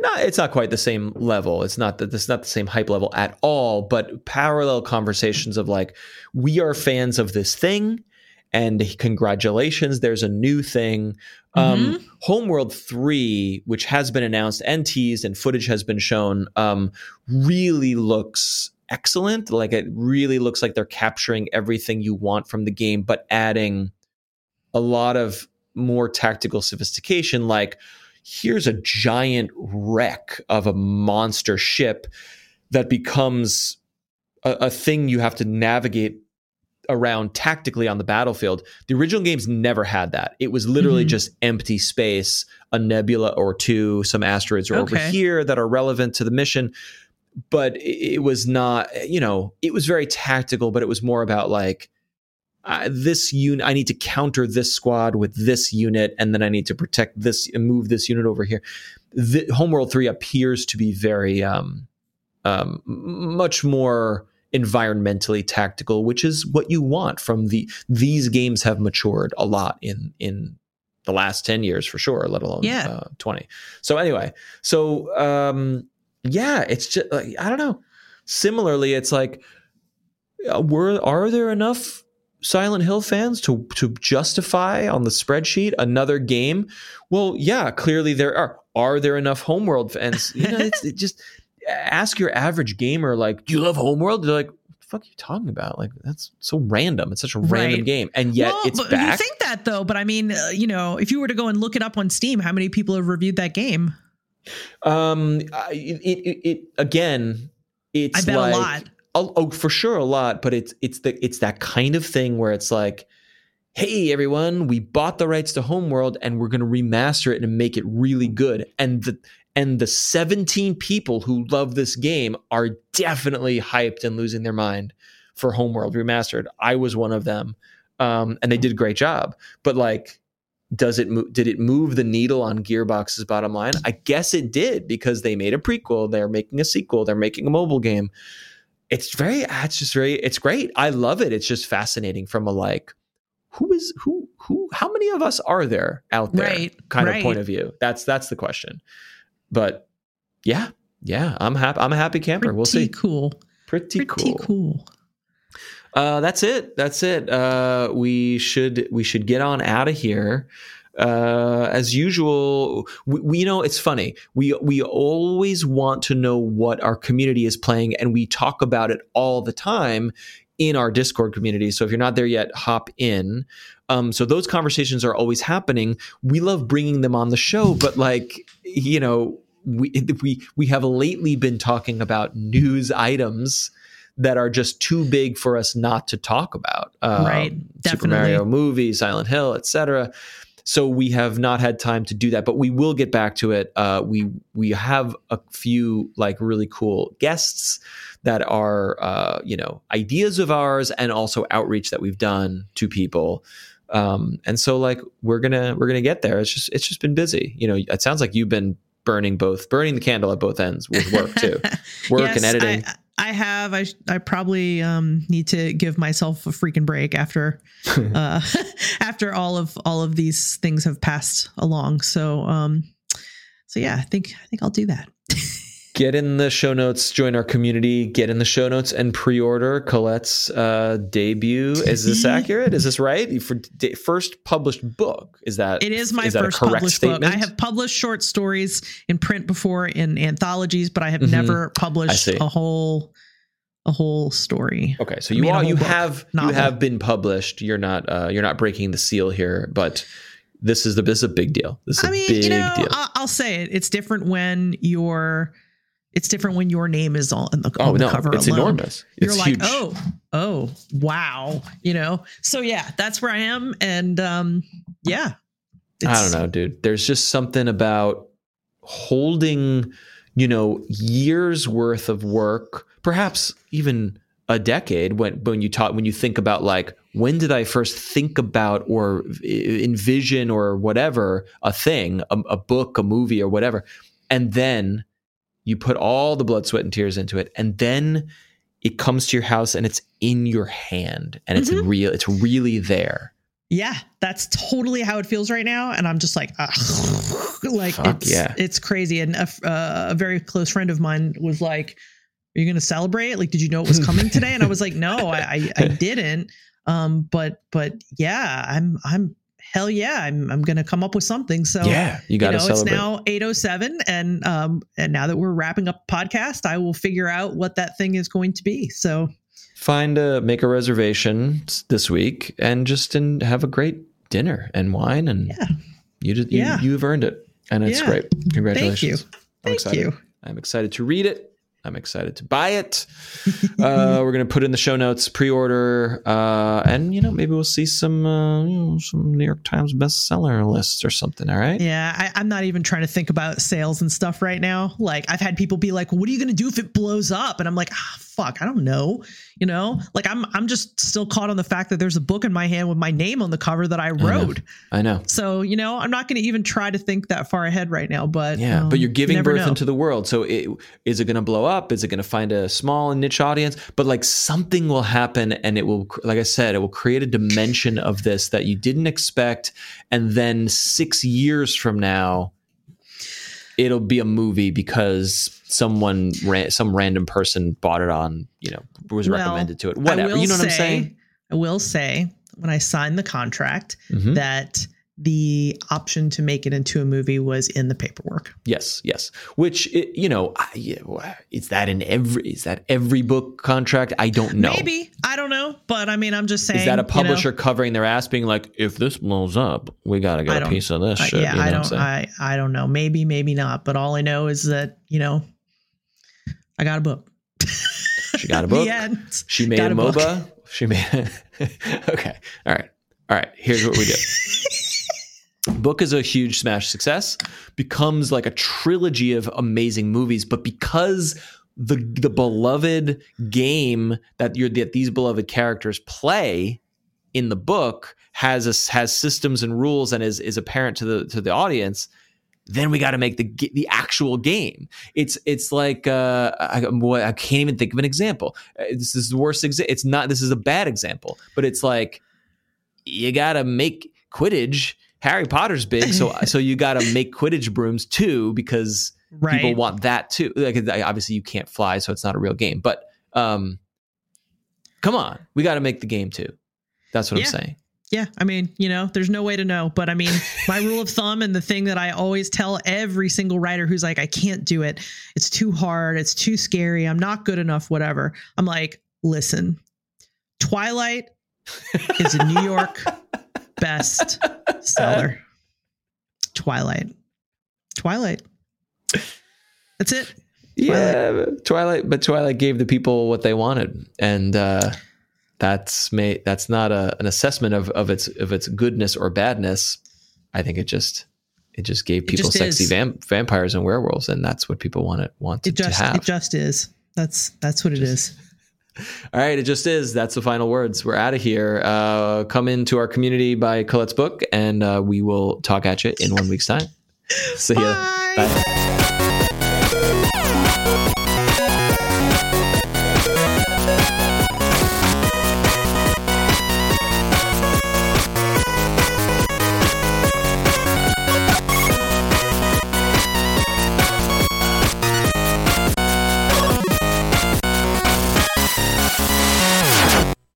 not it's not quite the same level. It's not that it's not the same hype level at all, but parallel conversations of like we are fans of this thing and congratulations there's a new thing. Um homeworld 3 which has been announced and teased and footage has been shown um really looks excellent. Like it really looks like they're capturing everything you want from the game but adding a lot of more tactical sophistication like here's a giant wreck of a monster ship that becomes a, a thing you have to navigate around tactically on the battlefield. The original games never had that. It was literally Mhm. just empty space, a nebula or two, some asteroids are over here that are relevant to the mission. But it was not, you know, it was very tactical, but it was more about like, uh, this unit, I need to counter this squad with this unit, and then I need to protect this and move this unit over here. The, Homeworld 3 appears to be very, um, um, much more environmentally tactical, which is what you want from the these games have matured a lot in in the last 10 years for sure, let alone Yeah. uh, 20. So anyway, so um yeah, it's just like I don't know. Similarly, it's like uh, were are there enough Silent Hill fans to to justify on the spreadsheet another game? Well, yeah, clearly there are. Are there enough Homeworld fans? You know, it's it just ask your average gamer like, "Do you love Homeworld?" They're like, "What the fuck are you talking about? Like that's so random. It's such a random Right. game." And yet well, it's back. you think that though, but I mean, uh, you know, if you were to go and look it up on Steam, how many people have reviewed that game? um I- it, it, it again it's I bet like a lot. Oh, for sure a lot, but it's it's the it's that kind of thing where it's like, hey everyone, we bought the rights to Homeworld and we're going to remaster it and make it really good. And the and the 17 people who love this game are definitely hyped and losing their mind for Homeworld remastered. I was one of them. Um, and they did a great job. But like does it mo- did it move the needle on Gearbox's bottom line? I guess it did because they made a prequel, they're making a sequel, they're making a mobile game. It's very it's just very it's great. I love it. It's just fascinating from a like who is who who how many of us are there out there Right, kind of point of view. That's that's the question. But yeah, yeah, I'm happy I'm a happy camper. we'll see. cool. Pretty, Pretty cool. cool. Uh, that's it. That's it. Uh, we should we should get on out of here. Uh, as usual, we, we you know it's funny. We we always want to know what our community is playing, and we talk about it all the time in our Discord community. So if you're not there yet, hop in. Um, so those conversations are always happening. We love bringing them on the show, but like you know, we we we have lately been talking about news items that are just too big for us not to talk about. Um, Right, Super definitely. Mario movie, Silent Hill, etc. So we have not had time to do that, but we will get back to it. Uh, we we have a few like really cool guests that are uh, you know ideas of ours and also outreach that we've done to people. Um, and so like we're gonna we're gonna get there. It's just it's just been busy. You know, it sounds like you've been burning both burning the candle at both ends with work too, [laughs] work Yes, and editing. I, I have. I I probably um, need to give myself a freaking break after [laughs] uh, [laughs] after all of all of these things have passed along. So um, so yeah, I think I think I'll do that. Get in the show notes, join our community, get in the show notes and pre-order Colette's uh, debut. Is this accurate? Is this right? For d- first published book, is that It is my is first published statement? book. I have published short stories in print before in anthologies, but I have Mhm. never published a whole a whole story. Okay, so I you are you book, have you have been published. You're not uh, you're not breaking the seal here, but this is the this is a big deal. This is I a mean, big you know, deal. I'll, I'll say it. It's different when your it's different when your name is on the, oh on the no, cover it's alone. enormous. You're it's like, huge. oh, oh, wow, you know. So yeah, that's where I am, and um, yeah, I don't know, dude. There's just something about holding, you know, years worth of work, perhaps even a decade when when you talk when you think about like when did I first think about or envision or whatever a thing, a, a book, a movie or whatever. And then you put all the blood, sweat and tears into it and then it comes to your house and it's in your hand and it's Mhm. real it's really there. Yeah, that's totally how it feels right now, and I'm just like, [laughs] like Fuck it's yeah. it's crazy. And a, uh, a very close friend of mine was like, "Are you going to celebrate? Like, did you know it was coming today?" And I was like, "No, I I, I [laughs] didn't." Um, but but yeah, I'm I'm hell yeah, I'm I'm going to come up with something. So yeah, you got to you know, celebrate. it's now 807 and um and now that we're wrapping up podcast, I will figure out what that thing is going to be. So find a make a reservation this week and just and have a great dinner and wine and Yeah. you did you, Yeah. you've earned it and it's Yeah. great congratulations I'm Thank excited. you. i'm excited to read it i'm excited to buy it uh, [laughs] we're going to put in the show notes pre-order uh, and you know maybe we'll see some uh, you know, some new york times bestseller lists or something all right Yeah, I, I'm not even trying to think about sales and stuff right now. Like I've had people be like, "What are you going to do if it blows up?" And I'm like, ah, "Fuck, I don't know." You know, like I'm I'm just still caught on the fact that there's a book in my hand with my name on the cover that I wrote. i know So you know, I'm not going to even try to think that far ahead right now. But Yeah, um, but you're giving never birth know. into the world. So it, is it going to blow up? Is it going to find a small and niche audience? But like something will happen and it will, like I said, it will create a dimension of this that you didn't expect. And then six years from now, it'll be a movie because someone, ran, some random person bought it on, you know, was Well, recommended to it. Whatever. You know what I'm saying? I will say when I signed the contract Mhm. that the option to make it into a movie was in the paperwork. Yes, yes. Which it, you know, I, is that in every is that every book contract? I don't know. Maybe I don't know, but I mean, I'm just saying. Is that a you know, publisher covering their ass, being like, if this blows up, we gotta get a piece of this I- shit? yeah, you know I don't. I I don't know. Maybe, maybe not. But all I know is that you know, I got a book. She got a book. [laughs] the end. She made Got a a book. MOBA. She made. [laughs] okay. All right. All right. Here's what we do. [laughs] Book is a huge smash success, becomes like a trilogy of amazing movies, but because the the beloved game that you're that these beloved characters play in the book has a, has systems and rules and is is apparent to the to the audience then we got to make the the actual game. It's it's like uh, I, I can't even think of an example. Uh, this is the worst example. It's not. This is a bad example, but it's like you got to make Quidditch. Harry Potter's big, so [laughs] so you got to make Quidditch brooms too because Right. people want that too. Like obviously you can't fly, so it's not a real game. But um, come on, we got to make the game too. That's what Yeah. I'm saying. Yeah, I mean, you know, there's no way to know, but I mean, my [laughs] rule of thumb and the thing that I always tell every single writer who's like, I can't do it. It's too hard. It's too scary. I'm not good enough, whatever. I'm like, listen, Twilight is in New York [laughs] best seller. Twilight. Twilight. That's it. Yeah, Twilight, but Twilight gave the people what they wanted, and uh, that's made that's not a, an assessment of, of its of its goodness or badness. I think it just it just gave people just sexy vampires and werewolves, and that's what people want it wanted It just to have. it just is. That's that's what it is. All right, it just is. That's the final words. We're out of here. Uh, come into our community by Colette's book, and uh, we will talk at you in one week's time. See ya. Bye. Bye.